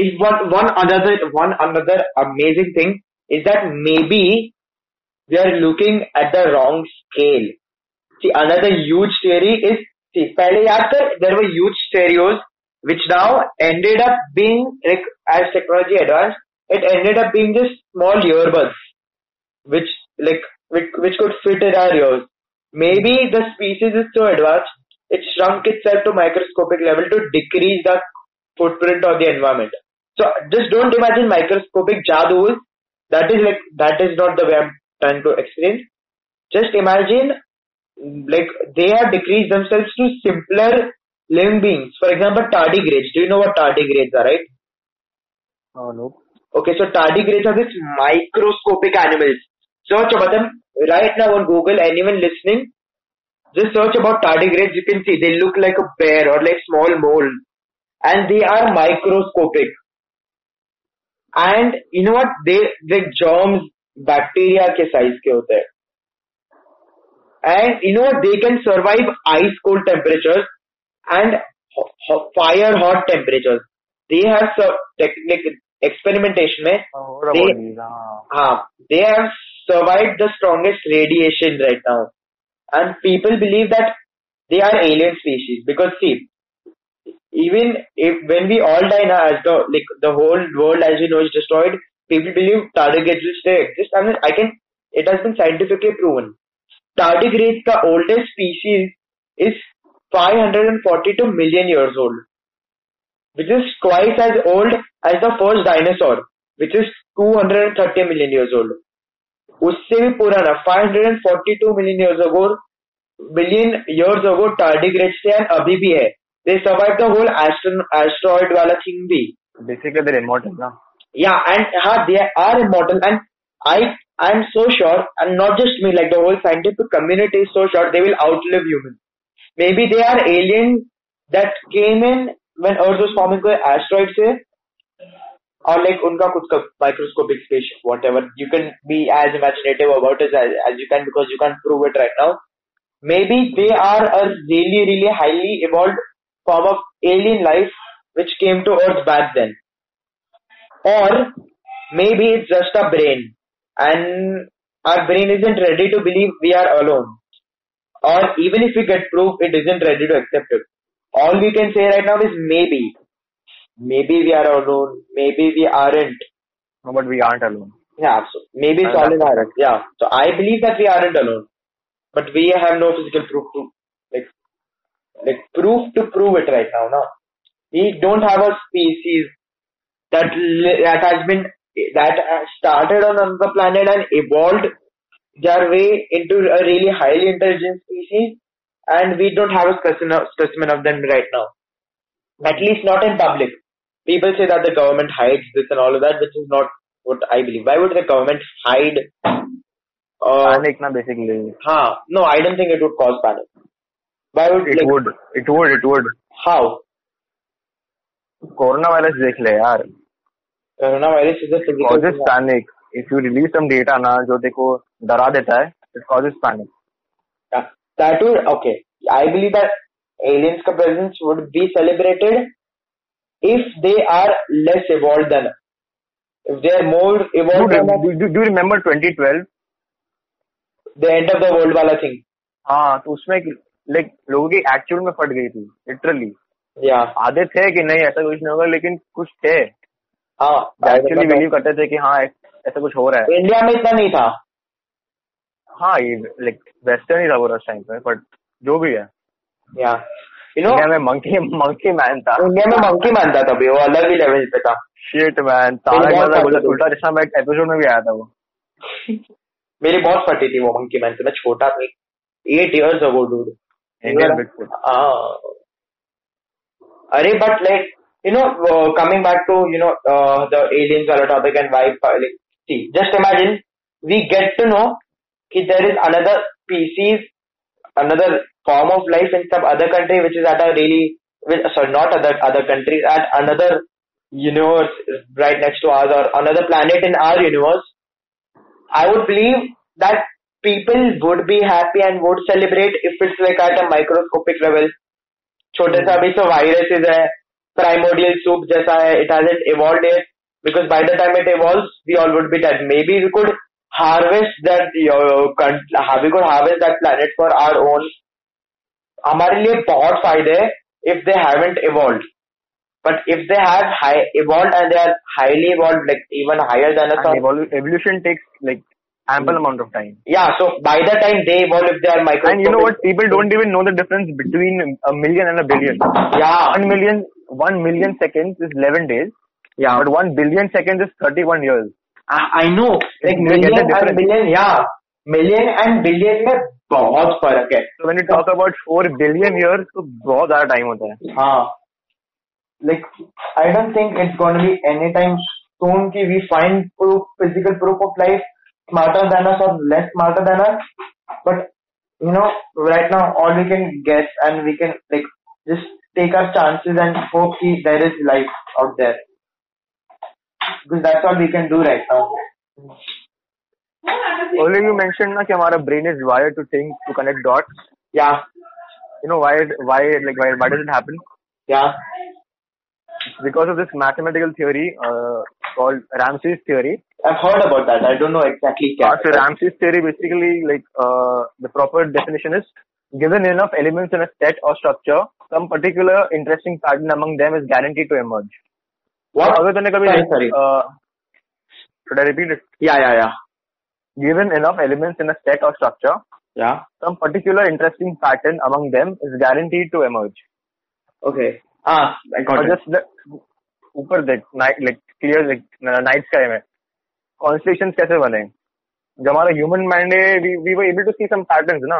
[SPEAKER 2] Is one one another one another amazing thing is that maybe we are looking at the wrong scale. See, another huge theory is see, पहले याद कर there were huge stereos which now ended up being like as technology advanced, it ended up being just small earbuds which like which, which could fit in our ears. Maybe the species is so advanced, it shrunk itself to microscopic level to decrease the footprint of the environment. So just don't imagine microscopic jadoo. that is like that is not the way I'm trying to explain. Just imagine like they have decreased themselves to simpler living beings. For example, tardigrades. Do you know what tardigrades are, right?
[SPEAKER 1] Uh, oh no
[SPEAKER 2] Okay, so tardigrades are these microscopic animals. Search about them right now on Google. Anyone listening, just search about tardigrades. You can see they look like a bear or like small mole. and they are microscopic. And you know what? They the germs, bacteria के size के होते हैं. And you know what? They can survive ice cold temperatures and ho- ho- fire hot temperatures. They have sur- technic experimentation में
[SPEAKER 1] What
[SPEAKER 2] They-
[SPEAKER 1] about these? हाँ.
[SPEAKER 2] uh, they have survived the strongest radiation right now. And people believe that they are alien species because see, even if when we all die now as the like the whole world as we know is destroyed, people believe tardigrades will still exist. I mean, I can. It has been scientifically proven. Tardigrades, the oldest species, is 542 million years old, which is twice as old as the first dinosaur, which is 230 million years old. उससे भी पुराना 542 million years ago million years ago tardigrades थे and अभी भी है they survived the whole astro- asteroid वाला thing भी
[SPEAKER 1] Basically, they're immortal, na?
[SPEAKER 2] yeah and हाँ they are immortal and I I'm so sure and not just me like the whole scientific community is so sure they will outlive humans maybe they are aliens that came in when earth was forming कोई asteroid से or like उनका खुद का microscopic spaceship whatever you can be as imaginative about it as, as you can because you can't prove it right now maybe they are a really really highly evolved form of alien life which came to earth back then. Or maybe it's just a brain and our brain isn't ready to believe we are alone. Or even if we get proof it isn't ready to accept it. All we can say right now is maybe. Maybe we are alone. Maybe we aren't.
[SPEAKER 1] No, but we aren't alone.
[SPEAKER 2] yeah so maybe it's all in our head. yeah. So i believe that we aren't alone. But we have no physical proof to like proof to prove it right now no? We don't have a species that that has been that started on another planet and evolved their way into a really highly intelligent species and we don't have a specimen of, specimen of them right now. At least not in public. People say that the government hides this and all of that which is not what i believe. Why would the government hide uh,
[SPEAKER 1] Panic, na, basically.
[SPEAKER 2] huh, no i don't think it would cause panic by
[SPEAKER 1] it would it would it would
[SPEAKER 2] how
[SPEAKER 1] corona virus देख ले यार।
[SPEAKER 2] Corona virus is a physical
[SPEAKER 1] panic if you release some data ना जो देखो डरा देता है it causes panic
[SPEAKER 2] that is okay I believe that aliens का presence would be celebrated if they are less evolve then If they are more evolved,
[SPEAKER 1] do, do, do, 2012?
[SPEAKER 2] The end of the world, wala thing.
[SPEAKER 1] Ah, to usme like लोगों की actual में फट गई थी literally
[SPEAKER 2] Yeah.
[SPEAKER 1] आधे थे कि नहीं ऐसा कुछ नहीं होगा लेकिन कुछ थे
[SPEAKER 2] हाँ.
[SPEAKER 1] एक्चुअली बिलीव करते थे कि हाँ ऐसा कुछ हो रहा है
[SPEAKER 2] इंडिया में इतना नहीं था.
[SPEAKER 1] हाँ ये लाइक वेस्टर्न ही था वो उस टाइम पे बट जो भी है
[SPEAKER 2] Yeah. You know,
[SPEAKER 1] इंडिया में मंकी मंकी मैन था
[SPEAKER 2] इंडिया में मंकी मानता था भी वो अलग ही लेवल पे था.
[SPEAKER 1] शिट मैन तारक मेहता का उल्टा चश्मा में एक एपिसोड में भी आया था वो
[SPEAKER 2] मेरी बहुत फटी थी वो मंकी मैन से मैं छोटा था. Eight years ago, dude.
[SPEAKER 1] Indian
[SPEAKER 2] Bigfoot. Uh, but like you know, uh, coming back to you know uh, the aliens are a topic and why like, see, just imagine we get to know that there is another species, another form of life in some other country which is at a really well, sorry, not other other countries at another universe right next to ours or another planet in our universe. I would believe that people would be happy and would celebrate if it's like at a microscopic level. छोटे सा अभी तो viruses है primordial soup जैसा है it hasn't evolve yet because by the time it evolves we all would be dead maybe we could harvest that uh, con- we could harvest that planet for our own हमारे लिए बहुत फायदे है if they haven't evolved but if they have high evolved and they are highly evolved like even higher than us or-
[SPEAKER 1] evolution takes like ample amount of time
[SPEAKER 2] yeah so by the time they evolve if they are microscopic
[SPEAKER 1] and you know what people don't even know the difference between a million and a billion
[SPEAKER 2] yeah
[SPEAKER 1] one million one million seconds is 11 days
[SPEAKER 2] yeah
[SPEAKER 1] but one billion seconds is 31 years
[SPEAKER 2] I, I know like
[SPEAKER 1] You get the
[SPEAKER 2] million and
[SPEAKER 1] difference.
[SPEAKER 2] billion yeah million and billion में बहुत फर्क है
[SPEAKER 1] so when you talk about 4 billion years तो बहुत ज्यादा time होता है
[SPEAKER 2] हाँ like I don't think it's going to be anytime soon कि we find proof physical proof of life smarter than us or less smarter than us, but you know, right now all we can guess and we can like just take our chances and hope that there is life out there because that's all we can do right now.
[SPEAKER 1] Earlier you mentioned that our brain is wired to think, to connect dots.
[SPEAKER 2] Yeah.
[SPEAKER 1] You know why? Why? Like why? Why does it happen?
[SPEAKER 2] Yeah
[SPEAKER 1] because of this mathematical theory uh, called Ramsey's theory.
[SPEAKER 2] I've heard about that. I don't know exactly.
[SPEAKER 1] Uh, so Ramsey's theory basically like uh, the proper definition is given enough elements in a set or structure, some particular interesting pattern among them is guaranteed to emerge.
[SPEAKER 2] What?
[SPEAKER 1] So, other than
[SPEAKER 2] sorry, like, sorry.
[SPEAKER 1] Uh, should I repeat it?
[SPEAKER 2] Yeah, yeah, yeah.
[SPEAKER 1] Given enough elements in a set or structure,
[SPEAKER 2] yeah,
[SPEAKER 1] some particular interesting pattern among them is guaranteed to emerge.
[SPEAKER 2] Okay. Ah, I got
[SPEAKER 1] or
[SPEAKER 2] it.
[SPEAKER 1] Just ऊपर देख night like clear night sky में। Constellations कैसे बने? जब हमारा human mind है we we were able to see some patterns ना?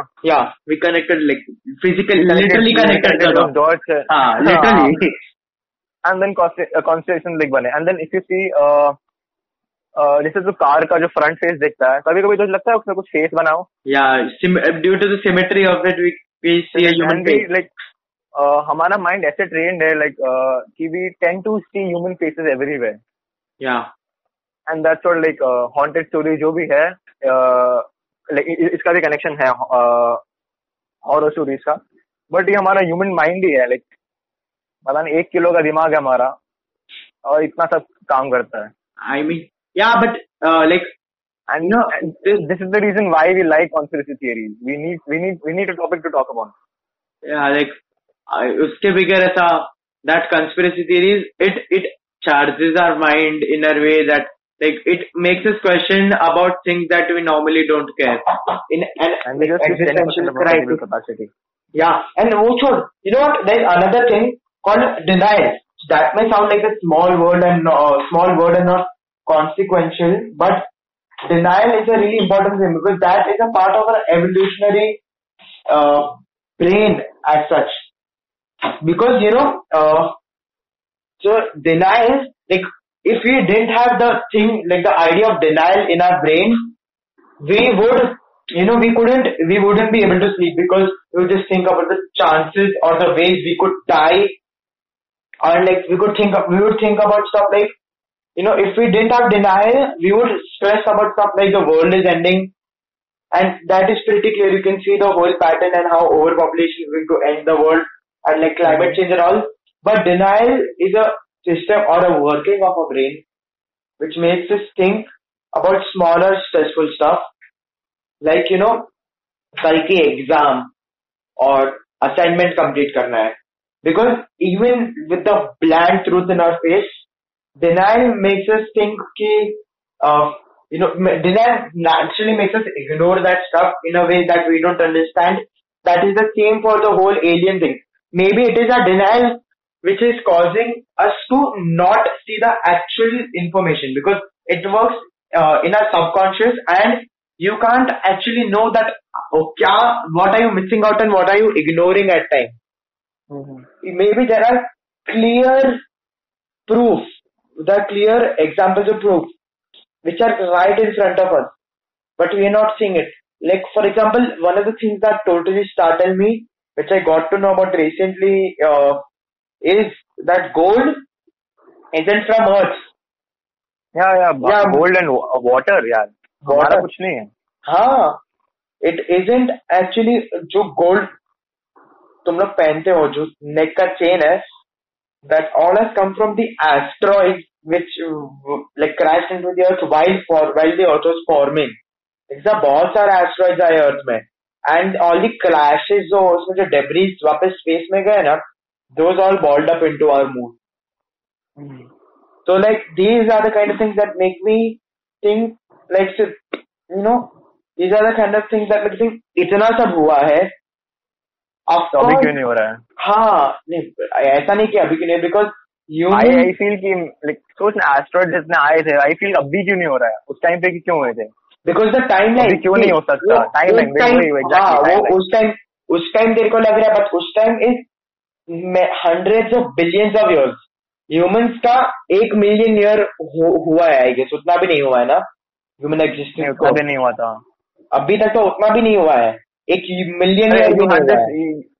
[SPEAKER 2] Connected like physically, literally connected.
[SPEAKER 1] those
[SPEAKER 2] the dots.
[SPEAKER 1] dots.
[SPEAKER 2] Ah,
[SPEAKER 1] and then constellation like बने। And then if you see जैसे तो कार का जो फ्रंट फेस देखता है कभी कभी तो लगता है उसमें कुछ फेस बनाओ।
[SPEAKER 2] Sim- uh, due to the symmetry of it, we we see a
[SPEAKER 1] And we, like uh, हमारा माइंड ऐसे ट्रेंड है लाइक कि we tend to see human faces everywhere
[SPEAKER 2] Yeah,
[SPEAKER 1] and that's what like haunted story जो भी है like इसका भी connection है हॉरर स्टोरीज का. बट ये हमारा ह्यूमन माइंड ही है लाइक पता नहीं एक किलो का दिमाग है हमारा और इतना सब काम करता है.
[SPEAKER 2] I mean, yeah, but uh, like
[SPEAKER 1] एंड
[SPEAKER 2] No,
[SPEAKER 1] this is the reason why we like conspiracy theories we need we need we need a topic to talk about
[SPEAKER 2] yeah, like उसके bigger ऐसा that conspiracy theories it it charges our mind in a way that like it makes us question about things that we normally don't care in an
[SPEAKER 1] and we just
[SPEAKER 2] existential
[SPEAKER 1] 10% of our
[SPEAKER 2] crisis.
[SPEAKER 1] capacity
[SPEAKER 2] Yeah, and also, you know what? There's another thing called denial. That may sound like a small word and uh, small word and not consequential, but denial is a really important thing because that is a part of our evolutionary uh, brain as such. Because you know, uh, so denial, like if we didn't have the thing, like the idea of denial in our brain, we would, you know, we couldn't, we wouldn't be able to sleep because we would just think about the chances or the ways we could die, or like we could think, of, we would think about stuff like, you know, if we didn't have denial, we would stress about stuff like the world is ending, and that is pretty clear. You can see the whole pattern and how overpopulation is going to end the world and like climate change and all. But denial is a system or a working of our brain which makes us think about smaller stressful stuff like you know psyche exam or assignment complete karna hai. Because even with the bland truth in our face, denial makes us think ki, uh, you know, denial naturally makes us ignore that stuff in a way that we don't understand. That is the same for the whole alien thing maybe it is a denial which is causing us to not see the actual information because it works uh, in our subconscious and you can't actually know that oh, kya, what are you missing out and what are you ignoring at time. Maybe there are clear proof, there are clear examples of proof which are right in front of us, but we are not seeing it. Like for example, one of the things that totally startled me, which I got to know about recently, uh, is that gold isn't from Earth.
[SPEAKER 1] या या
[SPEAKER 2] Yeah.
[SPEAKER 1] Gold and water यार हमारा
[SPEAKER 2] Water.
[SPEAKER 1] कुछ नहीं है
[SPEAKER 2] हाँ it isn't actually जो gold तुम लोग पहनते हो जो नेक का चेन है that all has come from the asteroid which uh, like crashed into the earth while for while the earth was forming ऐसा बहुत सारे एस्ट्रॉइड्स आए अर्थ में एंड ऑल द क्लैशेस जो उसमें जो डेब्रीज वापस स्पेस में गए ना those all balled up into our moon So like these are the kind of things that make me think like so, you know these are the kind of things that make me think इतना सब हुआ है। Of
[SPEAKER 1] तो अभी क्यों नहीं हो रहा है?
[SPEAKER 2] हाँ नहीं ऐसा नहीं कि अभी क्यों नहीं बिकॉज़
[SPEAKER 1] आई आई फील कि लाइक सोच ना एस्ट्रॉइड जितने आए थे आई फील अभी क्यों नहीं हो रहा है? उस टाइम पे क्यों हुए थे?
[SPEAKER 2] बिकॉज़ द टाइम
[SPEAKER 1] अभी क्यों नहीं हो सकता? वही,
[SPEAKER 2] हाँ वो उस टाइम उस टाइम तेरे को लग रहा है बट उस time is hundreds of billions of years humans का एक मिलियन ईयर हुआ है आई गेस उतना भी नहीं हुआ है ना ह्यूमन एग्जिस्टेंस
[SPEAKER 1] उतना भी नहीं हुआ था।
[SPEAKER 2] अभी तक तो उतना भी नहीं हुआ है एक मिलियन ईयर भी नहीं है।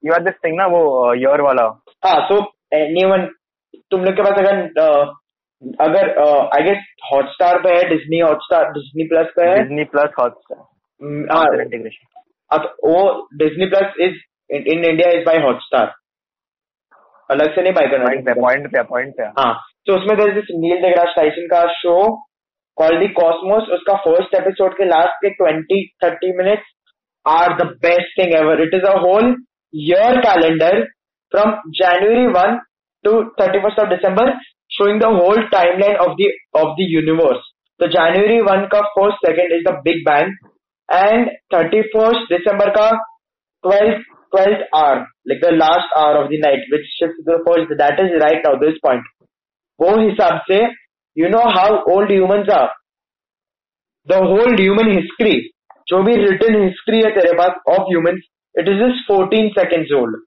[SPEAKER 1] you had this thing ना वो year वाला।
[SPEAKER 2] हाँ सो एनीवन तुम लोग के पास अगर अ, अगर आई गेस हॉटस्टार पे है डिज्नी हॉटस्टार डिज्नी प्लस पे है?
[SPEAKER 1] Disney plus Hotstar.
[SPEAKER 2] हम्म, हाँ। अब वो Disney plus is in India is by Hotstar अलग से नहीं बाय करना
[SPEAKER 1] point पे point पे
[SPEAKER 2] हाँ। तो उसमें there this Neil deGrasse Tyson का शो कॉल्ड दी कॉस्मोस उसका फ़र्स्ट एपिसोड के लास्ट के 20 30 minutes are the best thing ever it is a whole year calendar from January 1 to 31st of December. showing the whole timeline of the of the universe तो January 1 का first second is the Big Bang and 31st December का 12th 12th hour like the last hour of the night which shifts to the first that is right now this point वो हिसाब से you know how old humans are the whole human history जो भी written history है तेरे पास of humans it is just 14 seconds old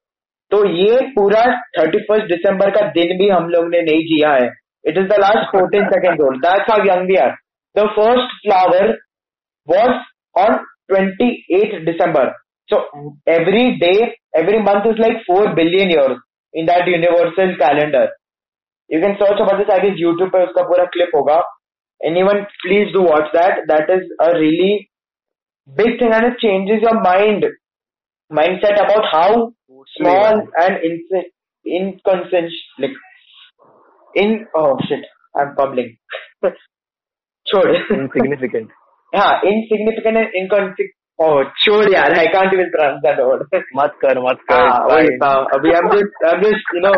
[SPEAKER 2] तो ये पूरा थर्टी फ़र्स्ट डिसम्बर का दिन भी हम लोग ने नहीं जिया है। It is the last fourteen second roll that's how young we are the first flower was on twenty eight December so every day every month is like four billion your in that universal calendar you can search about this I YouTube पर उसका पूरा clip होगा। Anyone please do watch that that is a really big thing and it changes your mind mind set about how small and inse- inconsistent. Like, in oh shit, I'm fumbling. Chod.
[SPEAKER 1] Insignificant.
[SPEAKER 2] yeah, insignificant and inconsequential. Oh, chod, yeah, I can't even pronounce that word.
[SPEAKER 1] mat
[SPEAKER 2] kar,
[SPEAKER 1] mat
[SPEAKER 2] kar.
[SPEAKER 1] Ah,
[SPEAKER 2] wait, uh, I'm just, I'm just, you know,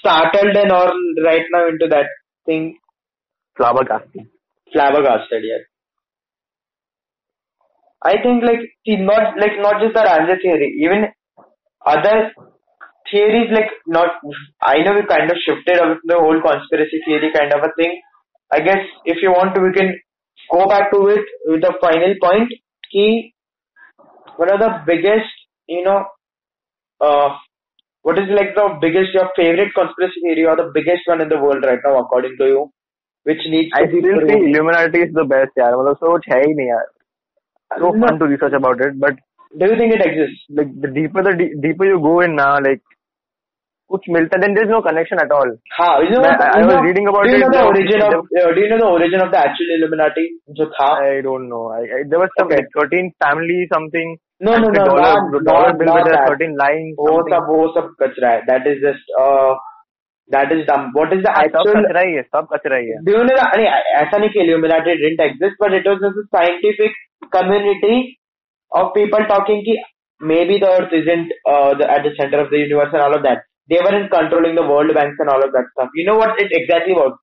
[SPEAKER 2] startled and all right now into that thing.
[SPEAKER 1] Flabbergasted.
[SPEAKER 2] Flabbergasted, yeah. I think like see not like not just the Ramsey theory, even other theories like not I know we kind of shifted away from the whole conspiracy theory kind of a thing I guess if you want to we can go back to it with the final point key one of the biggest you know uh what is like the biggest your favorite conspiracy theory or the biggest one in the world right now according to you which needs
[SPEAKER 1] I
[SPEAKER 2] to be
[SPEAKER 1] still
[SPEAKER 2] proved?
[SPEAKER 1] think Illuminati is the best यार मतलब सोच है ही नहीं यार so
[SPEAKER 2] No.
[SPEAKER 1] fun to research about it but
[SPEAKER 2] do you think it exists
[SPEAKER 1] like the deeper the de- deeper you go in now like कुछ मिलता then there's no connection at all
[SPEAKER 2] हाँ, you know
[SPEAKER 1] मैं-
[SPEAKER 2] what?
[SPEAKER 1] I
[SPEAKER 2] you
[SPEAKER 1] was
[SPEAKER 2] know,
[SPEAKER 1] reading about
[SPEAKER 2] do you
[SPEAKER 1] it,
[SPEAKER 2] know the
[SPEAKER 1] the-
[SPEAKER 2] origin of
[SPEAKER 1] the-
[SPEAKER 2] uh, do you know the origin of the actual Illuminati जो था
[SPEAKER 1] I don't know I, I there was some
[SPEAKER 2] Okay.
[SPEAKER 1] like 13 family something
[SPEAKER 2] No, no,
[SPEAKER 1] and
[SPEAKER 2] no,
[SPEAKER 1] the dollar,
[SPEAKER 2] not-
[SPEAKER 1] the dollar
[SPEAKER 2] not-
[SPEAKER 1] bill
[SPEAKER 2] not
[SPEAKER 1] with the
[SPEAKER 2] that.
[SPEAKER 1] 13 lines
[SPEAKER 2] वो
[SPEAKER 1] something.
[SPEAKER 2] सब वो सब कचरा है that is just uh, that is dumb what is the
[SPEAKER 1] हाँ, सब
[SPEAKER 2] actual
[SPEAKER 1] कचरा ही है सब कचरा ही है
[SPEAKER 2] do you know the, नहीं ऐसा नहीं कि Illuminati didn't exist but it was just a scientific community of people talking कि maybe the earth isn't uh, the, at the center of the universe and all of that they weren't controlling the world banks and all of that stuff you know what it exactly was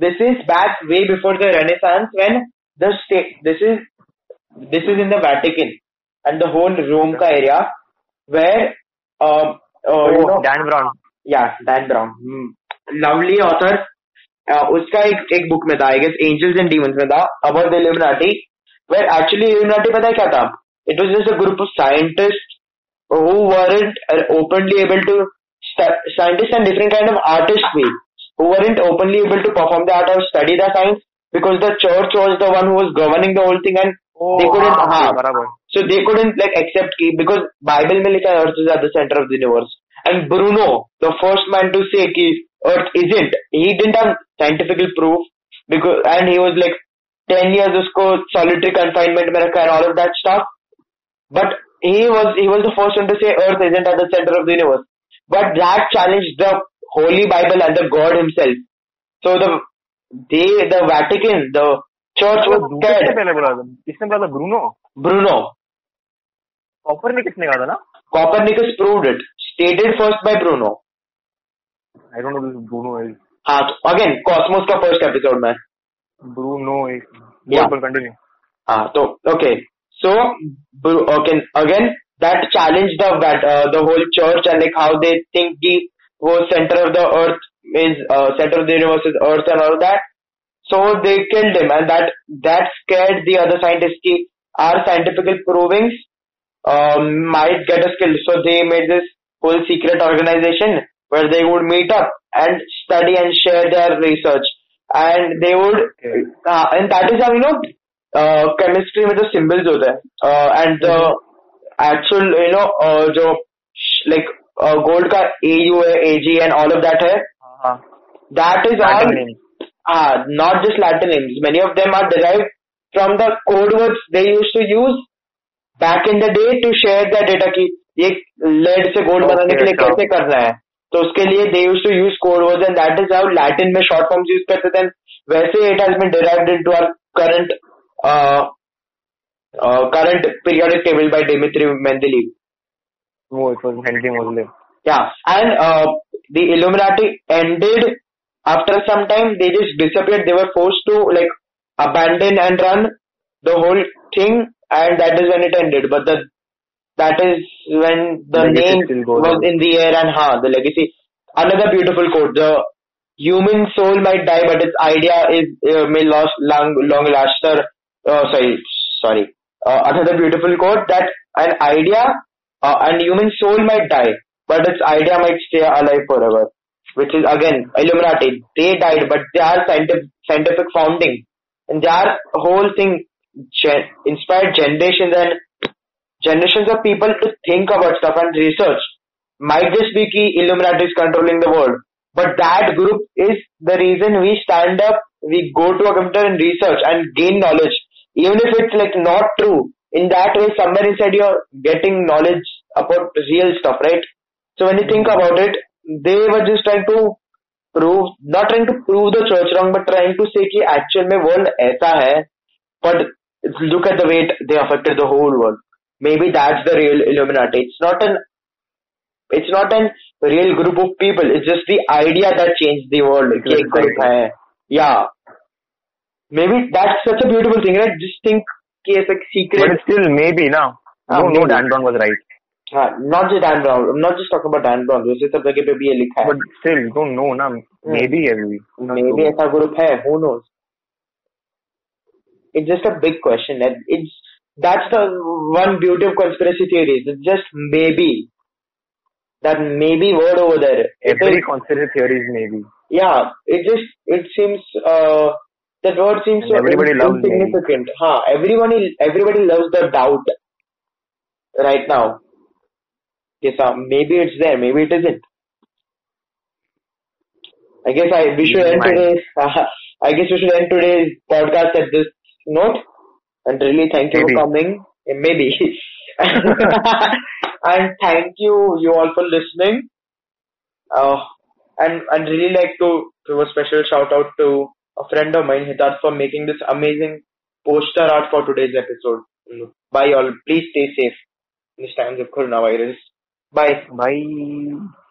[SPEAKER 2] this is back way before the renaissance when the state this is this is in the vatican and the whole rome ka area where um, uh, oh, you
[SPEAKER 1] Oh,
[SPEAKER 2] know
[SPEAKER 1] Dan Brown
[SPEAKER 2] या Dan Brown lovely author उसका एक एक book में था I guess Angels and Demons में था about the Illuminati where actually Illuminati पता है क्या था it was just a group of scientist who weren't uh, openly able to stu- scientists and different kind of artists we who weren't openly able to perform the art or study the science because the church was the one who was governing the whole thing and they couldn't
[SPEAKER 1] हाँ,
[SPEAKER 2] हाँ,
[SPEAKER 1] बराबर
[SPEAKER 2] so they couldn't like accept ki because Bible में लिखा है Earth is at the center of the universe. And Bruno, the first man to say ki Earth isn't, he didn't have scientific proof because and he was like 10 years उसको solitary confinement में रखा and all of that stuff. But he was he was the first one to say Earth isn't at the center of the universe. But that challenged the Holy Bible and the God himself. So the they the Vatican, the church was
[SPEAKER 1] दूसरे
[SPEAKER 2] scared.
[SPEAKER 1] किसने पहले बोला था किसने बोला था Bruno
[SPEAKER 2] Bruno,
[SPEAKER 1] copper ने किसने कहा था ना
[SPEAKER 2] Copernicus proved it. Stated first by Bruno.
[SPEAKER 1] I don't know this Bruno is
[SPEAKER 2] हाँ तो अगेन कॉस्मोस का फर्स्ट एपिसोड में
[SPEAKER 1] ब्रूनो इज
[SPEAKER 2] Yeah.
[SPEAKER 1] बोल कंटिन्यू
[SPEAKER 2] हाँ तो okay So can again that challenged the uh, the whole church and like how they think the whole center of the earth is uh, center of the universe is earth and all that. So they killed him and that that scared the other scientists. Ki our scientific provings um, might get us killed. So they made this whole secret organization where they would meet up and study and share their research. And they would, uh, and that is how you know chemistry में जो symbols होते हैं and actual you know जो like gold का A U है A G and all of that है that is all not just Latin names many of them are derive from the code words they use to use back in the day to share the data की ये lead से
[SPEAKER 1] gold
[SPEAKER 2] बनाने के लिए
[SPEAKER 1] अच्छा।
[SPEAKER 2] कैसे करना है। तो उसके लिए they use to use code word and that is how Latin में शॉर्ट फॉर्म्स यूज़ करते थे वैसे it has been derived into our current current periodic table by Dimitri Mendeleev
[SPEAKER 1] वो it was Henry.
[SPEAKER 2] Yeah, and uh, the Illuminati ended after some time. They just disappeared. They were forced to like abandon and run the whole thing, and that is when it ended. But the that is when the
[SPEAKER 1] Legacy
[SPEAKER 2] name was
[SPEAKER 1] on.
[SPEAKER 2] in the air, and ha, the legacy. Another beautiful quote: the human soul might die, but its idea is uh, may last long, long laster. Uh, sorry, sorry. Uh, another beautiful quote that an idea uh, and human soul might die, but its idea might stay alive forever. Which is again Illuminati. They died, but their scientific scientific founding and their whole thing gen- inspired generations and generations of people to think about stuff and research. Might just be key Illuminati is controlling the world, but that group is the reason we stand up, we go to a computer and research and gain knowledge, even if it's like not true. In that way, somewhere inside you're getting knowledge about real stuff, right? So when you think about it, they were just trying to prove, not trying to prove the church wrong, but trying to say कि actual में world ऐसा है, but look at the way it, they affected the whole world. Maybe that's the real Illuminati. It's not an, it's not an real group of people. It's just the idea that changed the world.
[SPEAKER 1] It's
[SPEAKER 2] कि एक
[SPEAKER 1] a
[SPEAKER 2] group है. Yeah. Maybe that's such a beautiful thing, right? Just think कि it's like
[SPEAKER 1] But
[SPEAKER 2] secret.
[SPEAKER 1] it's still maybe now.
[SPEAKER 2] Ah,
[SPEAKER 1] No, no,
[SPEAKER 2] maybe.
[SPEAKER 1] Dan Brown was right.
[SPEAKER 2] हाँ, not just Dan Brown. I'm not just talking about Dan Brown. दूसरी सब जगह पे भी ये लिखा है.
[SPEAKER 1] But still, you don't know, na. Maybe maybe.
[SPEAKER 2] Maybe ऐसा group है. Who knows? It's just a big question. and It's that's the one beauty of conspiracy theories. It's just maybe that maybe word over there. It
[SPEAKER 1] Every
[SPEAKER 2] is-
[SPEAKER 1] conspiracy theory is maybe.
[SPEAKER 2] yeah, it just it seems uh, that word seems
[SPEAKER 1] And
[SPEAKER 2] so
[SPEAKER 1] everybody loves
[SPEAKER 2] insignificant. Huh? Everybody everybody loves the doubt right now. Yes, uh, maybe it's there, maybe it isn't. I guess I we should end today's I guess we should end today's podcast at this note. And really thank you
[SPEAKER 1] Maybe.
[SPEAKER 2] for coming. Eh, Maybe. and thank you you all for listening. Uh, and I'd really like to give a special shout out to a friend of mine, Hitat, for making this amazing poster art for today's episode. Mm. Bye all. Please stay safe in these times of coronavirus. Bye.
[SPEAKER 1] Bye.